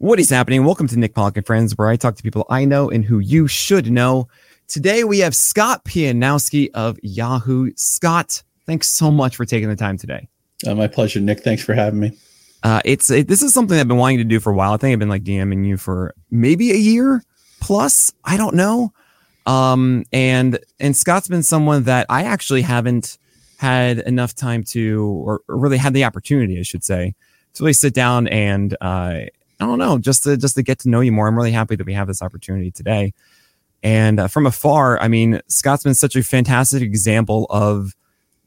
What is happening? Welcome to Nick Pollack and Friends, where I talk to people I know and who you should know. Today we have Scott Pianowski of Yahoo. Scott, thanks so much for taking the time today. Uh, my pleasure, Nick. Thanks for having me. Uh, it's it, this is something I've been wanting to do for a while. I think I've been like DMing you for maybe a year plus. I don't know. Um, and and Scott's been someone that I actually haven't had enough time to, or, or really had the opportunity, I should say, to really sit down and uh, I don't know, just to just to get to know you more. I'm really happy that we have this opportunity today. And uh, from afar, I mean, Scott's been such a fantastic example of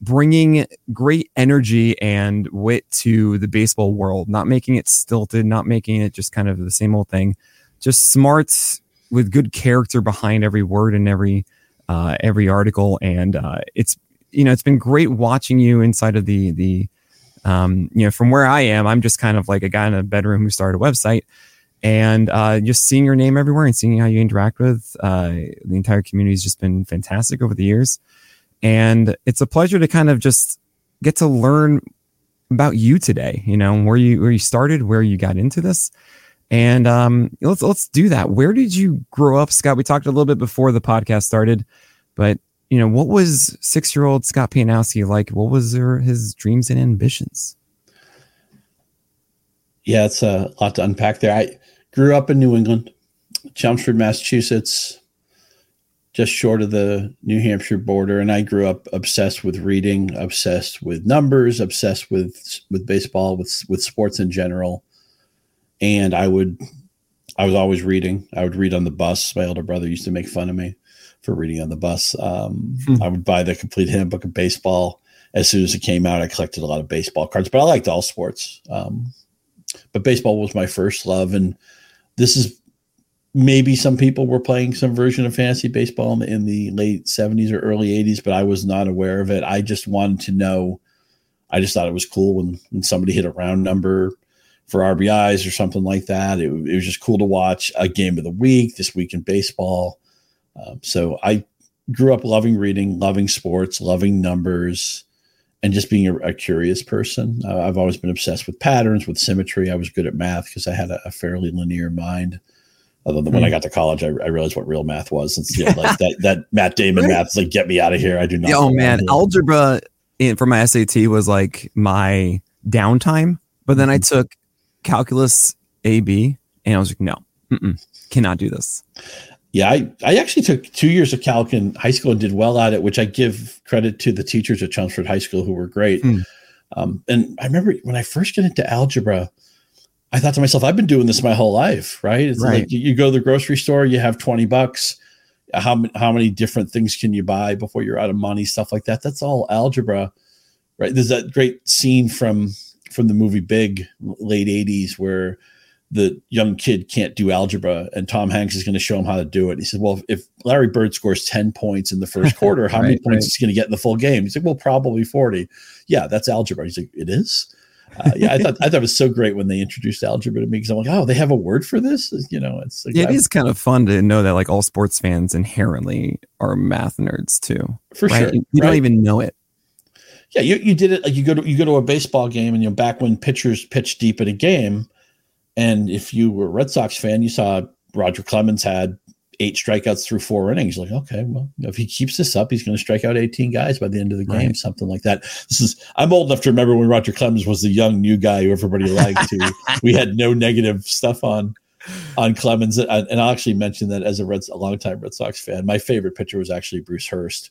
bringing great energy and wit to the baseball world, not making it stilted, not making it just kind of the same old thing, just smart with good character behind every word and every uh, every article. And uh, it's you know it's been great watching you inside of the the um, you know, from where I am, I'm just kind of like a guy in a bedroom who started a website and uh, just seeing your name everywhere and seeing how you interact with uh, the entire community has just been fantastic over the years. And it's a pleasure to kind of just get to learn about you today, you know, where you where you started, where you got into this. And um, let's let's do that. Where did you grow up, Scott? We talked a little bit before the podcast started, but you know, what was six year old Scott Pianowski like? What was his dreams and ambitions? Yeah, it's a lot to unpack there. I grew up in New England, Chelmsford, Massachusetts, just short of the New Hampshire border. And I grew up obsessed with reading, obsessed with numbers, obsessed with with baseball, with with sports in general. And I would I was always reading. I would read on the bus. My older brother used to make fun of me for reading on the bus. Um, hmm. I would buy the complete handbook of baseball as soon as it came out. I collected a lot of baseball cards, but I liked all sports. Um, but baseball was my first love, and this is maybe some people were playing some version of fantasy baseball in the, in the late 70s or early 80s, but I was not aware of it. I just wanted to know. I just thought it was cool when, when somebody hit a round number for RBIs or something like that. It, it was just cool to watch a game of the week, this week in baseball. Um, so I grew up loving reading, loving sports, loving numbers, and just being a, a curious person. Uh, I've always been obsessed with patterns, with symmetry. I was good at math because I had a, a, fairly linear mind. Although mm. when I hmm. got to college, I, I, realized what real math was. It's you know, like that that Matt Damon right. math like get me out of here. I do not. Oh man, algebra in, for my SAT was like my downtime. But then mm-hmm. I took calculus AB, and I was like, no, cannot do this. Yeah, I, I actually took two years of calc in high school and did well at it, which I give credit to the teachers at Chelmsford High School who were great. Mm. Um, and I remember when I first got into algebra, I thought to myself, I've been doing this my whole life, right? It's right. like you, you, go to the grocery store, you have 20 bucks. How, how many different things can you buy before you're out of money? Stuff like that. That's all algebra, right? There's that great scene from from the movie Big, late 80s, where the young kid can't do algebra and Tom Hanks is going to show him how to do it. He said, Well, if Larry Bird scores 10 points in the first quarter, how right, many points right. is he going to get in the full game? He's like, Well, probably 40. Yeah, that's algebra. He's like, It is. Uh, yeah, I thought I thought it was so great when they introduced algebra to me because I'm like, oh, they have a word for this. You know, it's like, yeah, it is kind of fun to know that like all sports fans inherently are math nerds too. For right? sure, you right. don't even know it. Yeah, you, you did it like you go to you go to a baseball game and you know back when pitchers pitch deep in a game, and if you were a Red Sox fan, you saw Roger Clemens had eight strikeouts through four innings. Like, okay, well, if he keeps this up, he's going to strike out 18 guys by the end of the game, right. something like that. This is, I'm old enough to remember when Roger Clemens was the young new guy who everybody liked, who we had no negative stuff on, on Clemens. And I'll actually mention that as a Red, a longtime Red Sox fan, my favorite pitcher was actually Bruce Hurst.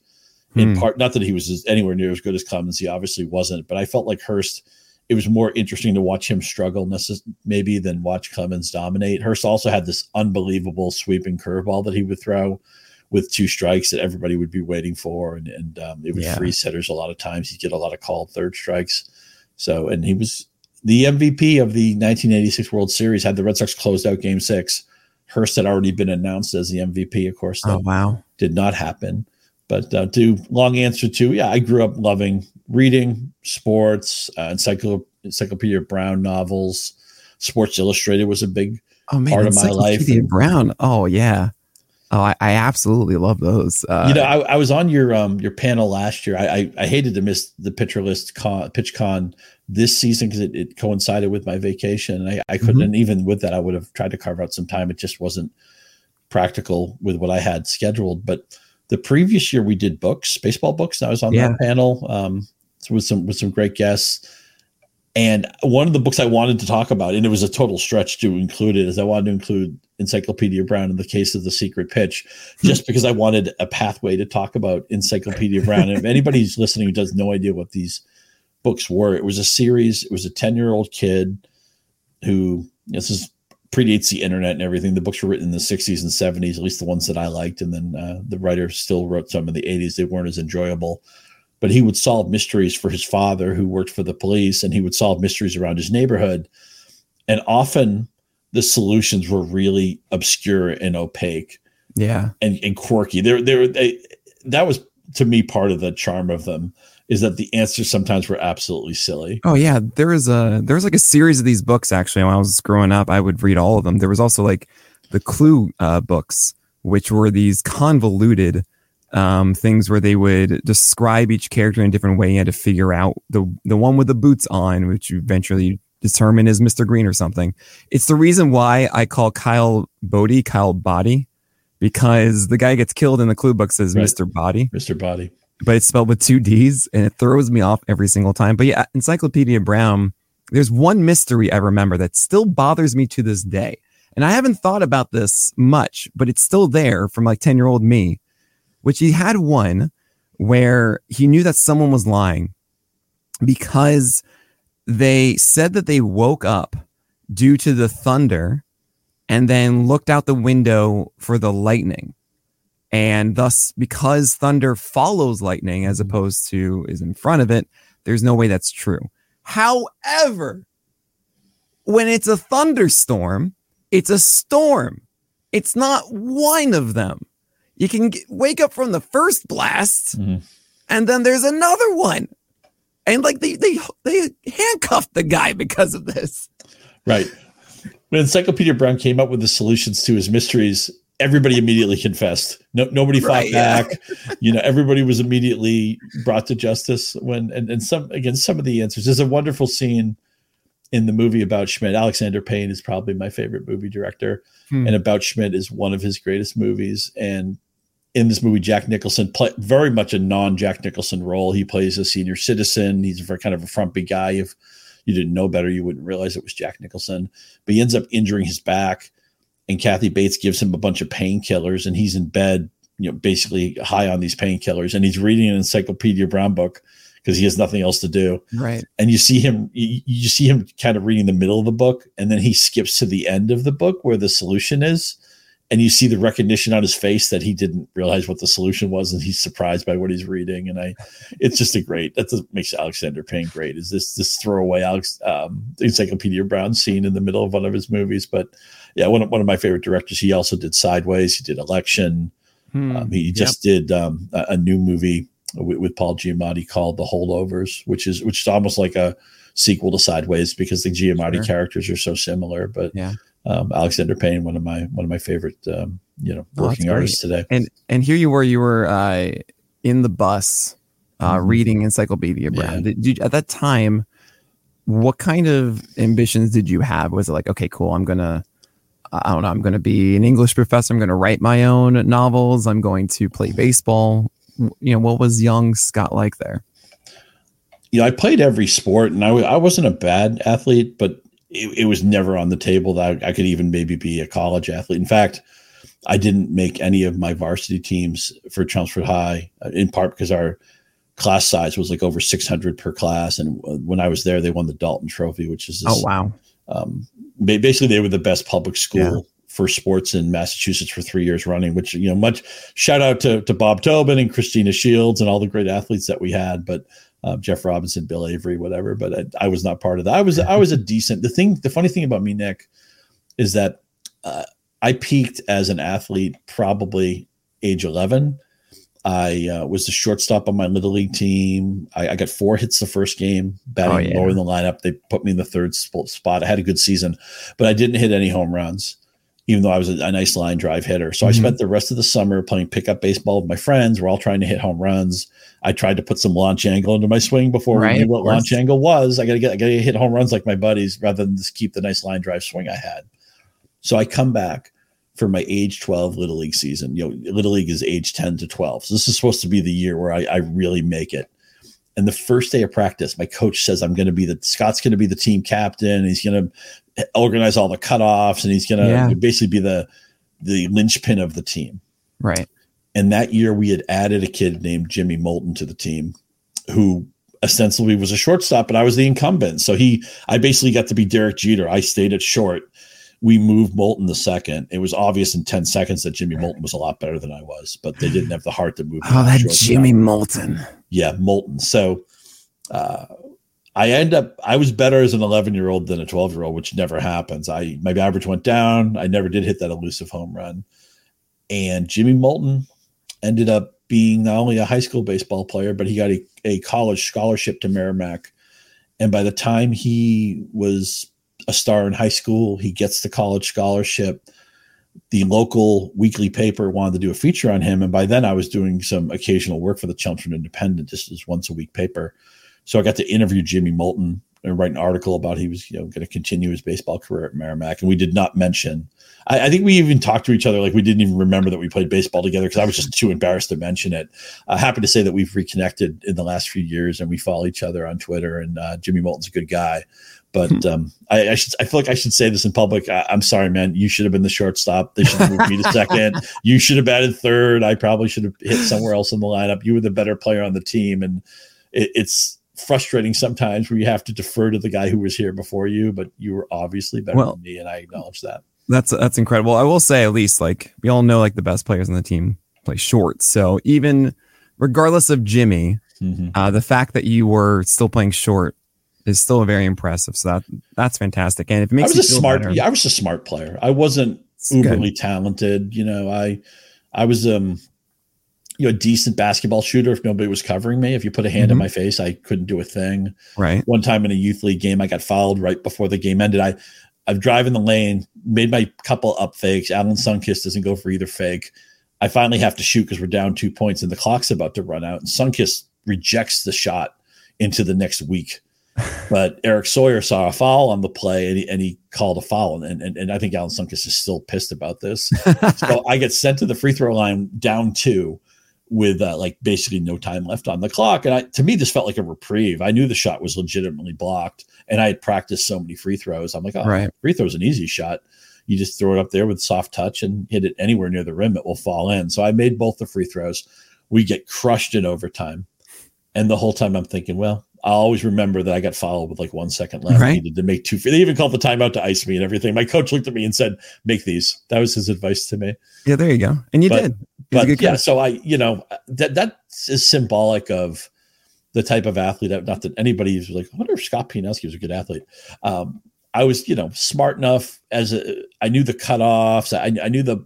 In hmm. part, not that he was anywhere near as good as Clemens, he obviously wasn't, but I felt like Hurst – it was more interesting to watch him struggle maybe than watch Clemens dominate. Hurst also had this unbelievable sweeping curveball that he would throw with two strikes that everybody would be waiting for, and and um, it would yeah. freeze hitters a lot of times. He'd get a lot of called third strikes. So, and he was the MVP of the 1986 World Series. Had the Red Sox closed out Game Six, Hurst had already been announced as the MVP. Of course, oh wow, did not happen. But uh, to long answer to yeah, I grew up loving reading, sports, uh, Encycl- Encyclopedia Brown novels. Sports Illustrated was a big oh, man, part of my life. Encyclopedia Brown. Oh yeah. Oh, I, I absolutely love those. Uh, you know, I, I, was on your um your panel last year. I I, I hated to miss the pitcher list con, pitch con this season because it, it, coincided with my vacation. I, I couldn't, mm-hmm. even with that, I would have tried to carve out some time. It just wasn't practical with what I had scheduled. But the previous year we did books, baseball books. And I was on yeah. that panel um, with some with some great guests. And one of the books I wanted to talk about, and it was a total stretch to include it, is I wanted to include Encyclopedia Brown in the case of the secret pitch, hmm. just because I wanted a pathway to talk about Encyclopedia Brown. And if anybody's listening who has no idea what these books were, it was a series. It was a ten year old kid who this is predates the internet and everything. The books were written in the 60s and 70s, at least the ones that I liked. And then uh, the writer still wrote some in the 80s. They weren't as enjoyable but he would solve mysteries for his father who worked for the police and he would solve mysteries around his neighborhood and often the solutions were really obscure and opaque yeah and, and quirky they they they, that was to me part of the charm of them is that the answers sometimes were absolutely silly oh yeah there was a there was like a series of these books actually when i was growing up i would read all of them there was also like the clue uh, books which were these convoluted um, things where they would describe each character in a different way. You had to figure out the the one with the boots on, which you eventually determine is Mr. Green or something. It's the reason why I call Kyle Boddy Kyle Body, because the guy gets killed in the clue book says right. Mr. Body. Mr. Body. But it's spelled with two D's and it throws me off every single time. But yeah, Encyclopedia Brown, there's one mystery I remember that still bothers me to this day. And I haven't thought about this much, but it's still there from like 10 year old me which he had one where he knew that someone was lying because they said that they woke up due to the thunder and then looked out the window for the lightning. And thus, because thunder follows lightning as opposed to is in front of it, there's no way that's true. However, when it's a thunderstorm, it's a storm. It's not one of them. You can get, wake up from the first blast, mm-hmm. and then there's another one, and like they they they handcuffed the guy because of this. Right. When Encyclopedia Brown came up with the solutions to his mysteries, everybody immediately confessed. No, nobody fought right, back. Yeah. you know, everybody was immediately brought to justice. When and, and some again, some of the answers. There's a wonderful scene in the movie about Schmidt. Alexander Payne is probably my favorite movie director, hmm. and About Schmidt is one of his greatest movies. And in this movie, Jack Nicholson play very much a non Jack Nicholson role. He plays a senior citizen. He's a kind of a frumpy guy. If you didn't know better, you wouldn't realize it was Jack Nicholson. But he ends up injuring his back, and Kathy Bates gives him a bunch of painkillers, and he's in bed, you know, basically high on these painkillers, and he's reading an Encyclopedia Brown book because he has nothing else to do. Right. And you see him, you, you see him kind of reading the middle of the book, and then he skips to the end of the book where the solution is and you see the recognition on his face that he didn't realize what the solution was and he's surprised by what he's reading and i it's just a great that's what makes alexander payne great is this this throwaway alex um, encyclopedia brown scene in the middle of one of his movies but yeah one of, one of my favorite directors he also did sideways he did election hmm, um, he just yep. did um, a, a, new movie with, with paul giamatti called the holdovers which is which is almost like a sequel to sideways because the giamatti sure. characters are so similar but yeah um, Alexander Payne, one of my one of my favorite um, you know oh, working oh, artists today. And and here you were, you were uh, in the bus uh, mm-hmm. reading Encyclopedia Brown. Yeah. Did, did you, at that time? What kind of ambitions did you have? Was it like, okay, cool, I'm gonna, I don't know, I'm gonna be an English professor. I'm gonna write my own novels. I'm going to play baseball. You know, what was young Scott like there? You know, I played every sport, and I, I wasn't a bad athlete, but it, it, was never on the table that I, I, could even maybe be a college athlete. In fact, I didn't make any of my varsity teams for Chelmsford High, uh, in part because our class size was like over 600 per class. And when I was there, they won the Dalton Trophy, which is this, oh wow. Um, basically, they were the best public school. Yeah. For sports in Massachusetts for three years running, which you know, much shout out to to Bob Tobin and Christina Shields and all the great athletes that we had. But uh, Jeff Robinson, Bill Avery, whatever. But I, I, was not part of that. I was I was a decent. The thing, the funny thing about me, Nick, is that uh, I peaked as an athlete probably age eleven. I uh, was the shortstop on my little league team. I, I got four hits the first game, batting oh, yeah. lower in the lineup. They put me in the third spot. I had a good season, but I didn't hit any home runs. even though I was a, a nice line drive hitter. So mm-hmm. I spent the rest of the summer playing pickup baseball with my friends. We're all trying to hit home runs. I tried to put some launch angle into my swing before right, we knew what launch angle was. I got to get, I got to hit home runs like my buddies rather than just keep the nice line drive swing I had. So I come back for my age 12 little league season. You know, little league is age 10 to 12. So this is supposed to be the year where I, I really make it. And the first day of practice, my coach says I'm going to be the Scott's going to be the team captain. He's going to organize all the cutoffs, and he's going to yeah. basically be the the linchpin of the team. Right. And that year, we had added a kid named Jimmy Moulton to the team, who ostensibly was a shortstop, but I was the incumbent. So he, I basically got to be Derek Jeter. I stayed at short we moved Moulton the second. It was obvious in 10 seconds that Jimmy Moulton was a lot better than I was, but they didn't have the heart to move. Oh, that Jimmy Moulton. Yeah, Moulton. So uh, I end up, I was better as an 11 year old than a 12 year old, which never happens. I, my average went down. I never did hit that elusive home run. And Jimmy Moulton ended up being not only a high school baseball player, but he got a, a college scholarship to Merrimack. And by the time he was a star in high school. He gets the college scholarship. The local weekly paper wanted to do a feature on him. And by then I was doing some occasional work for the Chelmsford Independent, just as once a week paper. So I got to interview Jimmy Moulton and write an article about he was, you know, going to continue his baseball career at Merrimack. And we did not mention, I, I, think we even talked to each other like we didn't even remember that we played baseball together because I was just too embarrassed to mention it. Uh, happy to say that we've reconnected in the last few years and we follow each other on Twitter. And uh, Jimmy Moulton's a good guy. But hmm. um, I, I, should, I feel like I should say this in public. I, am sorry, man. You should have been the shortstop. They should have moved me to second. You should have batted third. I probably should have hit somewhere else in the lineup. You were the better player on the team, and it, it's frustrating sometimes where you have to defer to the guy who was here before you. But you were obviously better well, than me, and I acknowledge that. That's that's incredible. I will say, at least, like we all know, like the best players on the team play short. So even regardless of Jimmy, mm-hmm. uh, the fact that you were still playing short is still very impressive. So that that's fantastic. And if it makes I was a smart, better, yeah, I was a smart player. I wasn't uberly good. talented. You know, I I was um you know a decent basketball shooter if nobody was covering me. If you put a hand mm-hmm. in my face, I couldn't do a thing. Right. One time in a youth league game, I got fouled right before the game ended. I I've driven the lane, made my couple up fakes. Alan Sunkist doesn't go for either fake. I finally have to shoot because we're down two points and the clock's about to run out. And Sunkist rejects the shot into the next week but Eric Sawyer saw a foul on the play and he, and he called a foul. And, and, and I think Alan Sunkus is still pissed about this. so I get sent to the free throw line down two with uh, like basically no time left on the clock. And I, to me, this felt like a reprieve. I knew the shot was legitimately blocked and I had practiced so many free throws. I'm like, oh, right. free throw is an easy shot. You just throw it up there with soft touch and hit it anywhere near the rim, it will fall in. So I made both the free throws. We get crushed in overtime. And the whole time I'm thinking, well, I'll always remember that I got followed with like one second left. Right. I needed to make two. They even called the timeout to ice me and everything. My coach looked at me and said, "Make these." That was his advice to me. Yeah, there you go, and you but, did. But yeah, so I, you know, that that is symbolic of the type of athlete. That, not that anybody is like, I wonder if Scott Pianowski was a good athlete. Um, I was, you know, smart enough as a. I knew the cutoffs. I, I knew the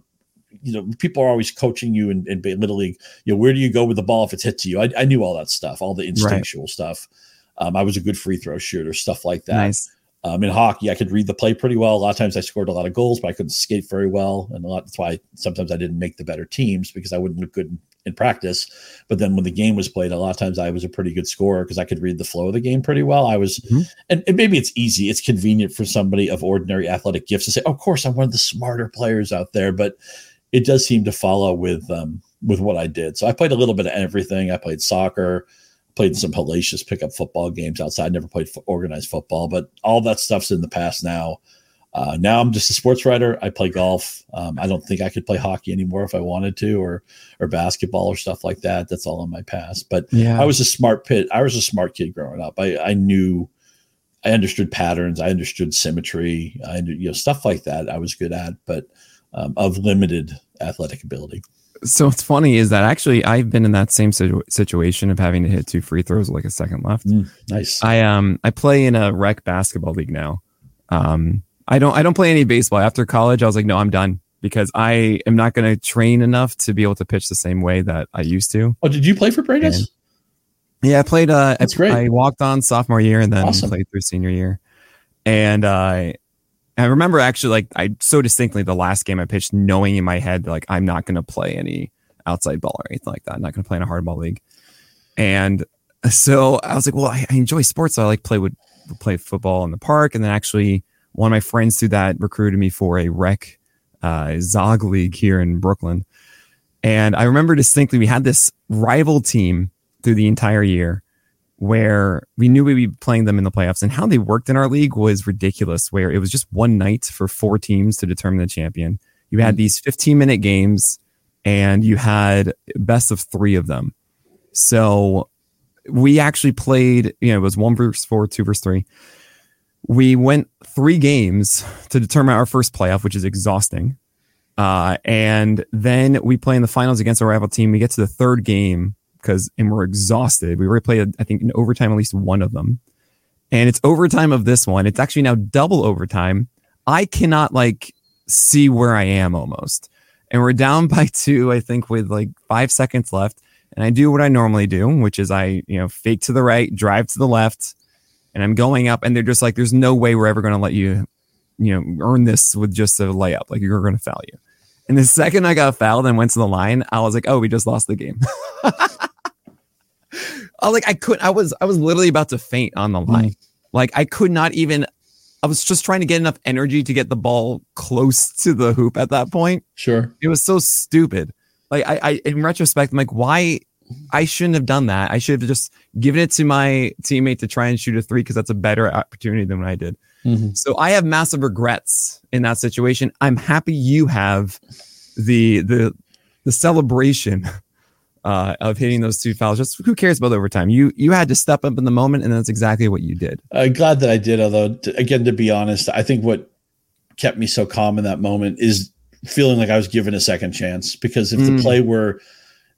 you know, people are always coaching you in, in little league. You know, where do you go with the ball if it's hit to you? I, I knew all that stuff, all the instinctual right. stuff. Um, I was a good free throw shooter, stuff like that. Nice. Um, in hockey, I could read the play pretty well. A lot of times I scored a lot of goals, but I couldn't skate very well. And a lot, that's why sometimes I didn't make the better teams because I wouldn't look good in, in practice. But then when the game was played, a lot of times I was a pretty good scorer because I could read the flow of the game pretty well. I was, mm-hmm. and, and, maybe it's easy, it's convenient for somebody of ordinary athletic gifts to say, oh, of course, I'm one of the smarter players out there. But it does seem to follow with, um, with what I did. So I played a little bit of everything. I played soccer played some hellacious pickup football games outside. Never played organized football, but all that stuff's in the past now. Uh, now I'm just a sports writer. I play golf. Um, I don't think I could play hockey anymore if I wanted to, or or basketball or stuff like that. That's all in my past. But yeah. I was a smart pit. I was a smart kid growing up. I, I knew, I understood patterns. I understood symmetry. I you know stuff like that. I was good at, but um, of limited athletic ability. So what's funny is that actually I've been in that same situ- situation of having to hit two free throws like a second left. Mm, nice. I um I play in a rec basketball league now. Um I don't I don't play any baseball. After college I was like no, I'm done because I am not going to train enough to be able to pitch the same way that I used to. Oh, did you play for Brandeis? Yeah, I played uh That's I, great. I walked on sophomore year and then awesome. played through senior year. And uh I remember actually like I so distinctly the last game I pitched, knowing in my head like I'm not going to play any outside ball or anything like that. I'm not going to play in a hardball league. And so I was like, well, I, I enjoy sports. So I like play would play football in the park. And then actually one of my friends through that recruited me for a rec uh, Zog league here in Brooklyn. And I remember distinctly we had this rival team through the entire year where we knew we'd be playing them in the playoffs and how they worked in our league was ridiculous where it was just one night for four teams to determine the champion. You had these 15 minute games and you had best of three of them. So we actually played, you know, it was one versus four, two versus three. We went three games to determine our first playoff, which is exhausting. Uh, and then we play in the finals against our rival team. We get to the third game because, and we're exhausted. We already played, I think, in overtime, at least one of them. And it's overtime of this one. It's actually now double overtime. I cannot like see where I am almost. And we're down by two, I think, with like five seconds left. And I do what I normally do, which is I, you know, fake to the right, drive to the left, and I'm going up. And they're just like, there's no way we're ever going to let you, you know, earn this with just a layup. Like you're going to foul you. And the second I got fouled and went to the line, I was like, oh, we just lost the game. I like I couldn't I was I was literally about to faint on the line. Mm. Like I could not even I was just trying to get enough energy to get the ball close to the hoop at that point. Sure. It was so stupid. Like I, I in retrospect, I'm like, why I shouldn't have done that. I should have just given it to my teammate to try and shoot a three because that's a better opportunity than what I did. Mm-hmm. So I have massive regrets in that situation. I'm happy you have the the the celebration uh, of hitting those two fouls. Just who cares about overtime? You you had to step up in the moment, and that's exactly what you did. I'm glad that I did. Although, to, again, to be honest, I think what kept me so calm in that moment is feeling like I was given a second chance. Because if mm. the play were,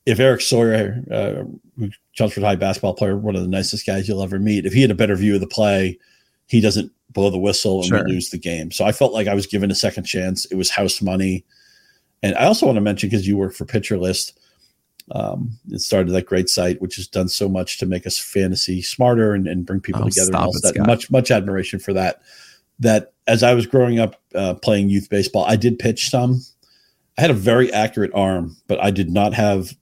if Eric Sawyer, uh, Chelmsford High basketball player, one of the nicest guys you'll ever meet, if he had a better view of the play, he doesn't blow the whistle and sure. we lose the game. So I felt like I was given a second chance. It was house money. And I also want to mention because you work for Pitcher List, um, it started that great site, which has done so much to make us fantasy smarter and, and bring people oh, together. And it, that. Much much admiration for that. That as I was growing up uh, playing youth baseball, I did pitch some. I had a very accurate arm, but I did not have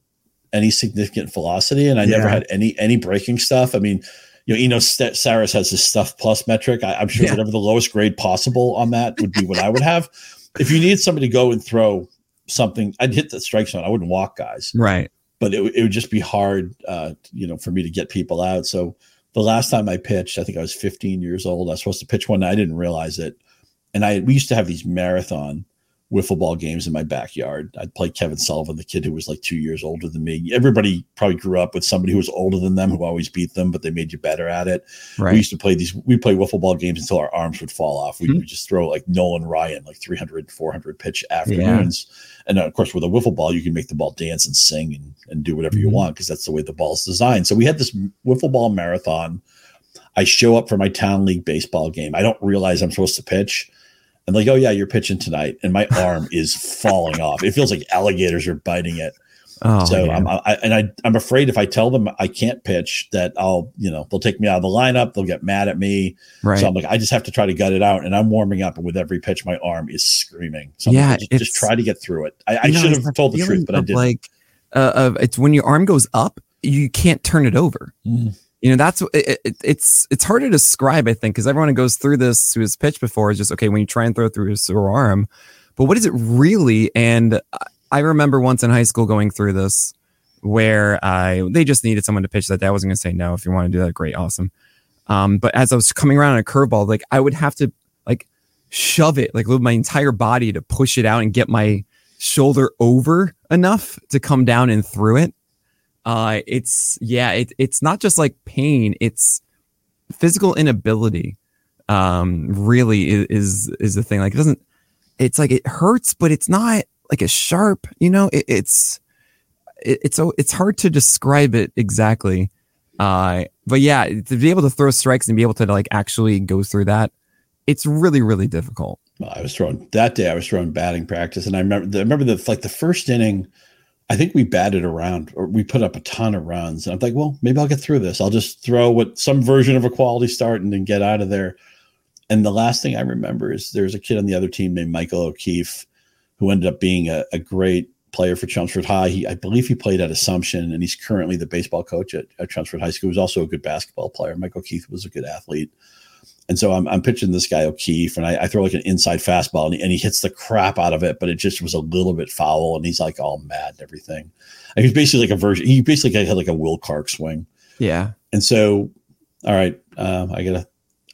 any significant velocity, and I yeah. never had any any breaking stuff. I mean, you know, Eno Sarris has his stuff plus metric. I, am sure yeah. whatever the lowest grade possible on that would be what I would have. If you need somebody to go and throw something, I'd hit the strike zone. I wouldn't walk guys. Right. But it, it would just be hard, uh, you know, for me to get people out. So the last time I pitched, I think I was 15 years old. I was supposed to pitch one. I didn't realize it. And I, we used to have these marathon wiffle ball games in my backyard. I'd play Kevin Sullivan, the kid who was like two years older than me. Everybody probably grew up with somebody who was older than them who always beat them, but they made you better at it. Right. We used to play these, we play wiffle ball games until our arms would fall off. We mm-hmm. would just throw like Nolan Ryan, like 300, 400 pitch afternoons. Yeah. And of course, with a wiffle ball, you can make the ball dance and sing and, and do whatever mm-hmm. you want because that's the way the ball's designed. So we had this wiffle ball marathon. I show up for my town league baseball game. I don't realize I'm supposed to pitch and like, oh yeah, you're pitching tonight, and my arm is falling off. It feels like alligators are biting it. Oh, so yeah. I'm, I, and I, I'm afraid if I tell them I can't pitch, that I'll, you know, they'll take me out of the lineup. They'll get mad at me. Right. So I'm like, I just have to try to gut it out. And I'm warming up, and with every pitch, my arm is screaming. So yeah, like, just, just, try to get through it. I, I should have told the truth, but I didn't. Like, uh, uh, it's when your arm goes up, you can't turn it over. Mm you know that's it, it, it's it's hard to describe i think because everyone who goes through this who has pitched before is just okay when you try and throw through his sore arm but what is it really? And i remember once in high school going through this where i they just needed someone to pitch that day. I wasn't going to say no if you want to do that great awesome. Um, but as i was coming around on a curveball like i would have to like shove it like with my entire body to push it out and get my shoulder over enough to come down and through it uh, it's yeah, it, it's not just like pain; it's physical inability. Um, really is, is the thing. Like, it doesn't. It's like it hurts, but it's not like a sharp. You know, it, it's it, it's so it's hard to describe it exactly. Uh, but yeah, to be able to throw strikes and be able to like actually go through that, it's really really difficult. Well, I was throwing that day. I was throwing batting practice, and I remember I remember the like the first inning I think we batted around or we put up a ton of runs. And I'm like, well, maybe I'll get through this. I'll just throw what some version of a quality start and then get out of there. and the last thing I remember is there's a kid on the other team named Michael O'Keefe who ended up being a, a great player for Chelmsford High. He, I believe he played at Assumption, and he's currently the baseball coach at, at Chelmsford High School. He was also a good basketball player. Michael O'Keefe was a good athlete. And so I'm, I'm pitching this guy O'Keefe, and I, I throw like an inside fastball, and he, and he, hits the crap out of it, but it just was a little bit foul, and he's like all mad and everything. He's basically like a version. He basically had like a Will Clark swing. Yeah. And so, all right, um, I gotta.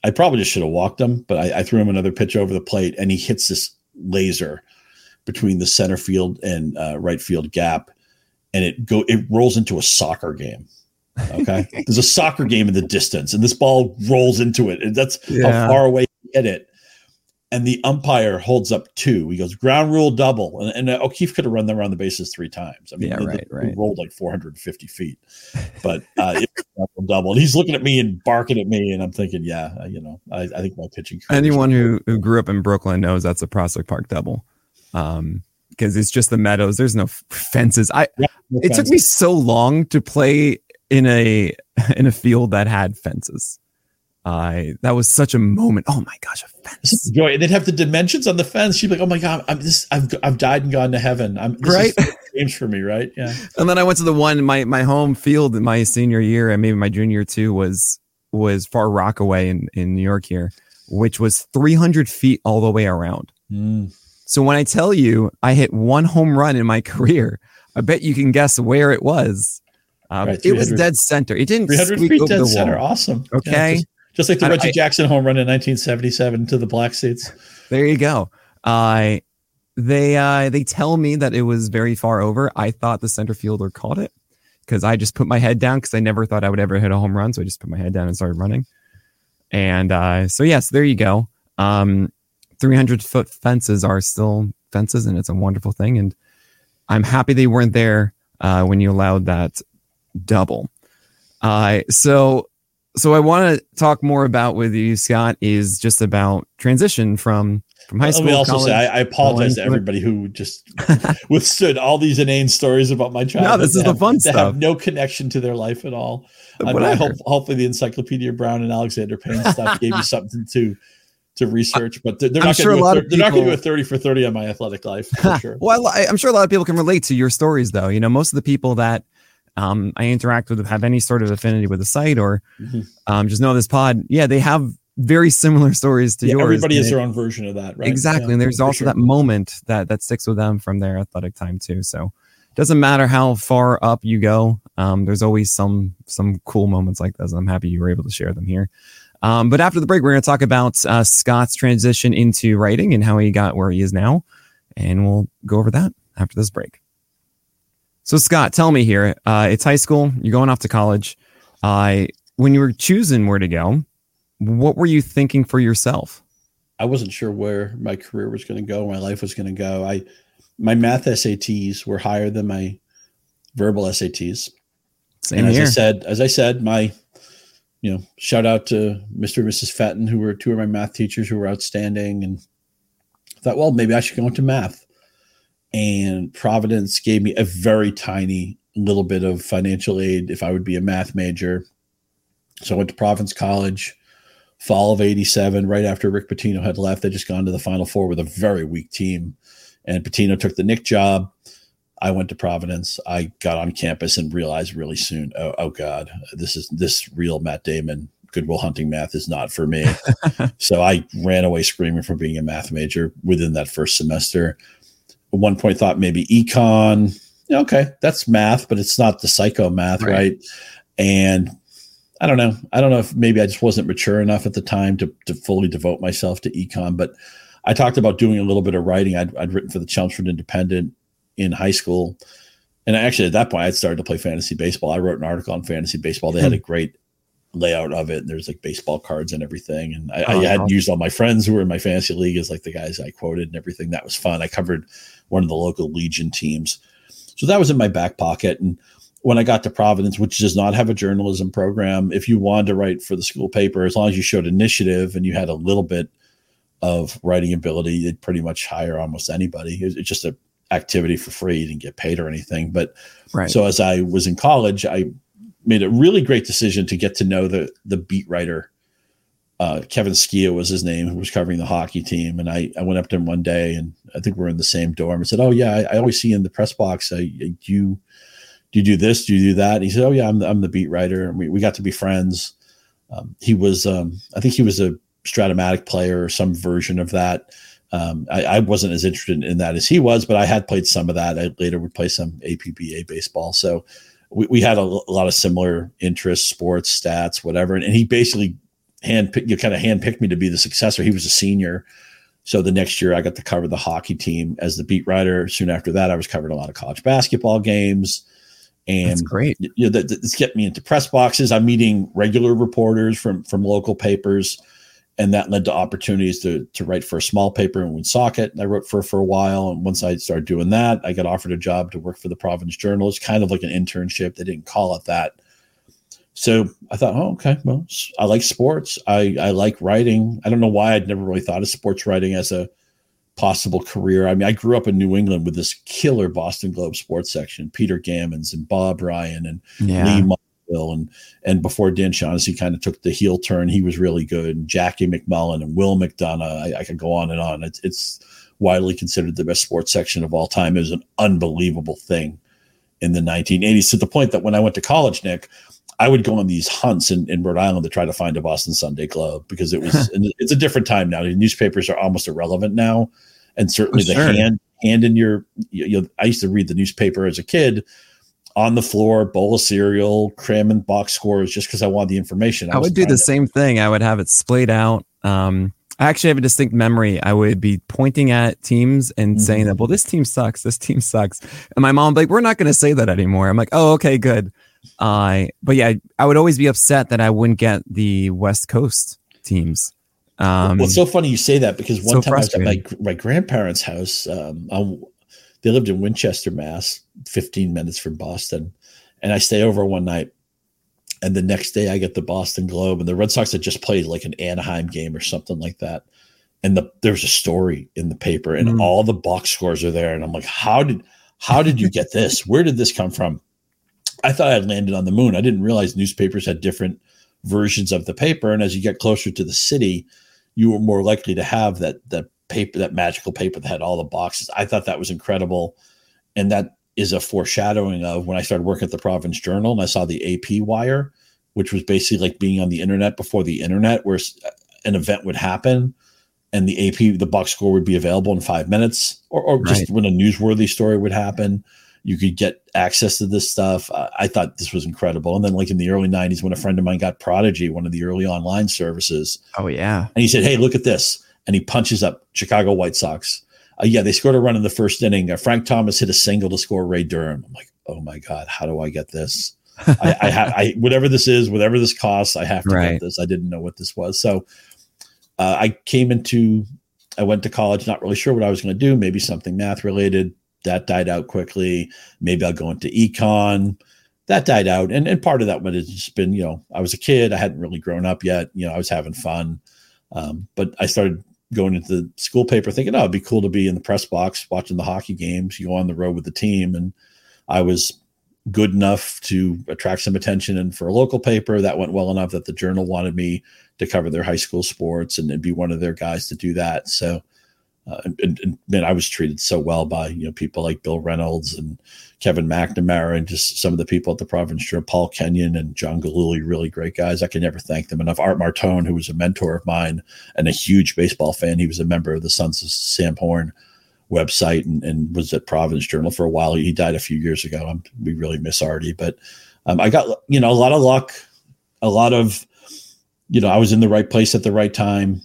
I probably just should have walked him, but I, I threw him another pitch over the plate, and he hits this laser between the center field and uh, right field gap, and it go it rolls into a soccer game. Okay, there's a soccer game in the distance, and this ball rolls into it, and that's yeah. how far away you hit it. And the umpire holds up two. He goes ground rule double, and, and O'Keefe could have run them around the bases three times. I mean, yeah, the, right, the, right. rolled like 450 feet, but uh, double. And he's looking at me and barking at me, and I'm thinking, yeah, you know, I, I think my pitching. Anyone who, who grew up in Brooklyn knows that's a Prospect Park double um because it's just the meadows there's no fences i yeah, no it fences. took me so long to play in a in a field that had fences I uh, that was such a moment. Oh my gosh, a fence! Joy, and they'd have the dimensions on the fence. She'd be like, "Oh my god, I'm this. I've I've died and gone to heaven. I'm right. Games for me, right? Yeah." And then I went to the one my my home field in my senior year and maybe my junior too was was Far Rockaway in in New York here, which was 300 feet all the way around. Mm. So when I tell you I hit one home run in my career, I bet you can guess where it was. Um, right, it was dead center. It didn't 300 feet dead center. Awesome. Okay. Yeah, just, just, like the Reggie I, Jackson home run in 1977 to the black seats. There you go. Uh, they uh, they tell me that it was very far over. I thought the center fielder caught it because I just put my head down because I never thought I would ever hit a home run. So I just put my head down and started running. And uh, so yes, there you go. Um, 300 foot fences are still fences and it's a wonderful thing. And I'm happy they weren't there uh, when you allowed that double. Uh, so, so I want to talk more about with you, Scott, is just about transition from from high school. Let me also college, say I, I apologize to everybody who just withstood all these inane stories about my childhood. No, this is the fun stuff. Have no connection to their life at all. I, I hope, hopefully, the Encyclopedia Brown and Alexander Payne stuff gave you something to to research, but they're, they're not sure going to do a 30 for 30 on my athletic life. For sure. well, I, I, am sure a lot of people can relate to your stories though. You know, most of the people that um, I interact with have any sort of affinity with the site or mm-hmm. um, just know this pod. Yeah, they have very similar stories to yeah, yours. Everybody has their own version of that, right? Exactly. Yeah, and there's also sure. that moment that that sticks with them from their athletic time too. So it doesn't matter how far up you go. Um, there's always some some cool moments like this. I'm happy you were able to share them here. Um, but after the break, we're going to talk about uh, Scott's transition into writing and how he got where he is now. And we'll go over that after this break. So, Scott, tell me here uh, it's high school, you're going off to college. Uh, when you were choosing where to go, what were you thinking for yourself? I wasn't sure where my career was going to go, my life was going to go. I my math SATs were higher than my verbal SATs. Same and as here. I said, as I said, my you know, shout out to Mr. and Mrs. Fenton, who were two of my math teachers who were outstanding. And thought, well, maybe I should go into math. And Providence gave me a very tiny little bit of financial aid if I would be a math major. So I went to Providence College, fall of 87, right after Rick Pitino had left. They just gone to the Final Four with a very weak team. And Pitino took the Knick job. I went to Providence. I got on campus and realized really soon, oh, oh God, this is this real Matt Damon Good Will Hunting math is not for me. so I ran away screaming from being a math major within that first semester. At one point, thought maybe econ. Okay, that's math, but it's not the psycho math, right? right? And I don't know. I don't know if maybe I just wasn't mature enough at the time to, to fully devote myself to econ. But I talked about doing a little bit of writing. I'd, I'd written for the Chelmsford Independent in high school. And actually, at that point, I'd started to play fantasy baseball. I wrote an article on fantasy baseball. They had a hmm. great layout of it. And there's like baseball cards and everything. And I, oh, I had used all my friends who were in my fantasy league as like the guys I quoted and everything. That was fun. I covered one of the local Legion teams. So that was in my back pocket. And when I got to Providence, which does not have a journalism program, if you wanted to write for the school paper, as long as you showed initiative and you had a little bit of writing ability, they'd pretty much hire almost anybody. It's just an activity for free. You didn't get paid or anything. But right. so as I was in college, I made a really great decision to get to know the the beat writer uh, Kevin Skia was his name, who was covering the hockey team. And I, I went up to him one day and I think we are in the same dorm and said, Oh, yeah, I, I always see you in the press box. Uh, do, you, do you do this? Do you do that? And he said, Oh, yeah, I'm the, I'm the beat writer. And we, we got to be friends. Um, he was, um, I think he was a Strat-O-Matic player or some version of that. Um, I, I, wasn't as interested in that as he was, but I had played some of that. I later would play some APBA baseball. So we, we had a, a, lot of similar interests, sports, stats, whatever. And, and he basically hand you kind of handpicked me to be the successor. He was a senior. So the next year I got to cover the hockey team as the beat writer. Soon after that, I was covering a lot of college basketball games. And That's great. You know, that, that's get me into press boxes. I'm meeting regular reporters from from local papers and that led to opportunities to to write for a small paper in Woonsocket. I wrote for for a while, and once I started doing that, I got offered a job to work for the Providence Journal. It's kind of like an internship. They didn't call it that. So I thought, oh, okay, well, I like sports. I I like writing. I don't know why I'd never really thought of sports writing as a possible career. I mean, I grew up in New England with this killer Boston Globe sports section, Peter Gammons and Bob Ryan and yeah. Lee and and before Dan Shaughnessy kind of took the heel turn, he was really good. And Jackie MacMullan and Will McDonough, I, I could go on and on. It's, it's widely considered the best sports section of all time. It was an unbelievable thing in the 1980s to the point that when I went to college, Nick, I would go on these hunts in, in Rhode Island to try to find a Boston Sunday Globe because it was it's a different time now. The newspapers are almost irrelevant now, and certainly the hand hand in your you know, I used to read the newspaper as a kid on the floor, bowl of cereal, cramming box scores just because I wanted the information. I, I would do the to- same thing. I would have it splayed out. Um, I actually have a distinct memory. I would be pointing at teams and mm-hmm. saying that, well, this team sucks. This team sucks. And my mom like, we're not going to say that anymore. I'm like, oh, okay, good. Uh, but yeah, I would always be upset that I wouldn't get the West Coast teams. Um, well, it's so funny you say that because one so time I was at my, my grandparents' house. Um, they lived in Winchester, Mass, 15 minutes from Boston. And I stay over one night. And the next day I get the Boston Globe and the Red Sox had just played like an Anaheim game or something like that. And the, there's a story in the paper and mm. all the box scores are there. And I'm like, how did how did you get this? Where did this come from? I thought I'd landed on the moon. I didn't realize newspapers had different versions of the paper. And as you get closer to the city, you were more likely to have that that paper, that magical paper that had all the boxes. I thought that was incredible. And that is a foreshadowing of when I started working at the Providence Journal and I saw the AP wire, which was basically like being on the internet before the internet, where uh, an event would happen and the AP, the box score would be available in five minutes, or, or right. just when a newsworthy story would happen, you could get access to this stuff. Uh, I thought this was incredible. And then, like in the early 90s, when a friend of mine got Prodigy, one of the early online services. Oh, yeah. And he said, Hey, look at this and he punches up Chicago White Sox. Uh, yeah, they scored a run in the first inning. Uh, Frank Thomas hit a single to score Ray Durham. I'm like, oh my god, how do I get this? I, I have I whatever this is, whatever this costs, I have to right. get this. I didn't know what this was, so uh, I came into. I went to college, not really sure what I was going to do. Maybe something math related. That died out quickly. Maybe I'll go into econ. That died out, and and part of that would have just been, you know, I was a kid. I hadn't really grown up yet. You know, I was having fun. Um, but I started going into the school paper thinking, oh, it'd be cool to be in the press box watching the hockey games. You go on the road with the team. And I was good enough to attract some attention. And for a local paper, that went well enough that the journal wanted me to cover their high school sports and, be one of their guys to do that. So uh, and, and, man, I was treated so well by you know people like Bill Reynolds and Kevin McNamara and just some of the people at the Providence Journal, Paul Kenyon and John Gillooly, really great guys. I can never thank them enough. Art Martone, who was a mentor of mine and a huge baseball fan, he was a member of the Sons of Sam Horn website and, and was at Providence Journal for a while. He died a few years ago. I'm, we really miss Artie, but um, I got you know a lot of luck, a lot of you know I was in the right place at the right time.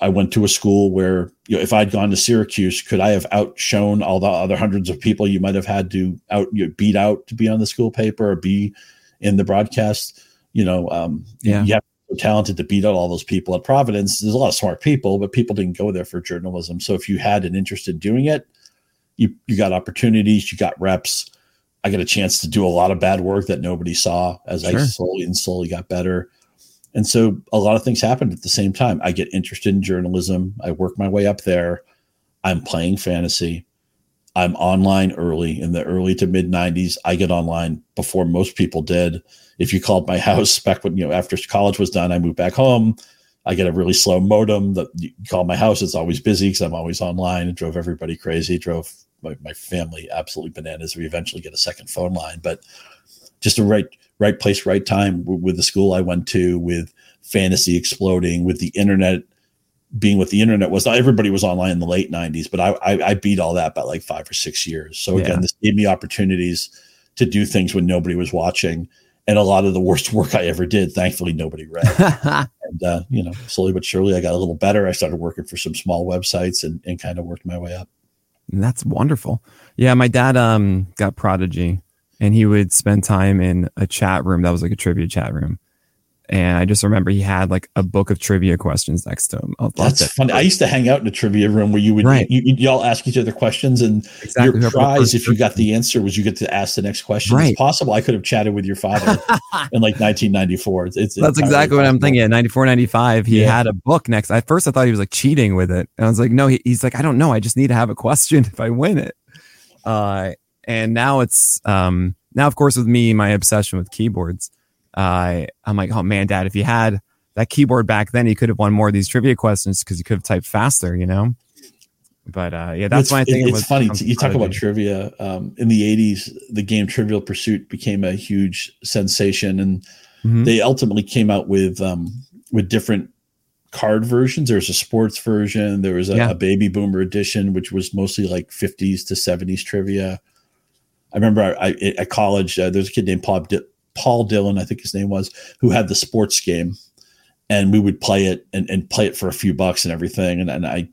I went to a school where you know, if I'd gone to Syracuse, could I have outshone all the other hundreds of people you might have had to out you know, beat out to be on the school paper or be in the broadcast? You know, um, yeah, you have to be talented to beat out all those people at Providence. There's a lot of smart people, but people didn't go there for journalism. So if you had an interest in doing it, you you got opportunities, you got reps. I got a chance to do a lot of bad work that nobody saw as sure. I slowly and slowly got better. And so a lot of things happened at the same time. I get interested in journalism. I work my way up there. I'm playing fantasy. I'm online early in the early to mid 90s. I get online before most people did. If you called my house back when, you know, after college was done, I moved back home. I get a really slow modem that you call my house. It's always busy because I'm always online. It drove everybody crazy. Drove my, my family absolutely bananas. We eventually get a second phone line, but just a right right place, right time with the school I went to, with fantasy exploding, with the internet being what the internet was. Not everybody was online in the late '90s, but I I, I beat all that by like five or six years. So again, yeah. this gave me opportunities to do things when nobody was watching. And a lot of the worst work I ever did, thankfully, nobody read. and uh, you know, slowly but surely, I got a little better. I started working for some small websites and, and kind of worked my way up. That's wonderful. Yeah, my dad um got Prodigy, and he would spend time in a chat room that was like a trivia chat room and I just remember he had like a book of trivia questions next to him. That's funny. I used to hang out in a trivia room where you would right. you, you all ask each other questions, and exactly. your prize, if you got the answer, was you get to ask the next question. Right. It's possible I could have chatted with your father in like 1994. It's, it's that's exactly what I'm thinking. 94, 95, he yeah. had a book next. At first, I thought he was like cheating with it, and I was like, no, he, he's like, I don't know. I just need to have a question if I win it. Uh, and now it's um now, of course, with me, my obsession with keyboards uh, I'm like, oh man, dad, if you had that keyboard back then, you could have won more of these trivia questions because you could have typed faster, you know? But uh, yeah, that's why I think it, it's funny. You talk about trivia. Um, in the 80s, the game Trivial Pursuit became a huge sensation, and mm-hmm. they ultimately came out with um, with different card versions. There was a sports version, there was a, yeah. a baby boomer edition, which was mostly like 50s to 70s trivia. I remember I, I, at college, uh, was a kid named Paul, Paul Dillon, I think his name was, who had the sports game, and we would play it and, and play it for a few bucks and everything. And, and I,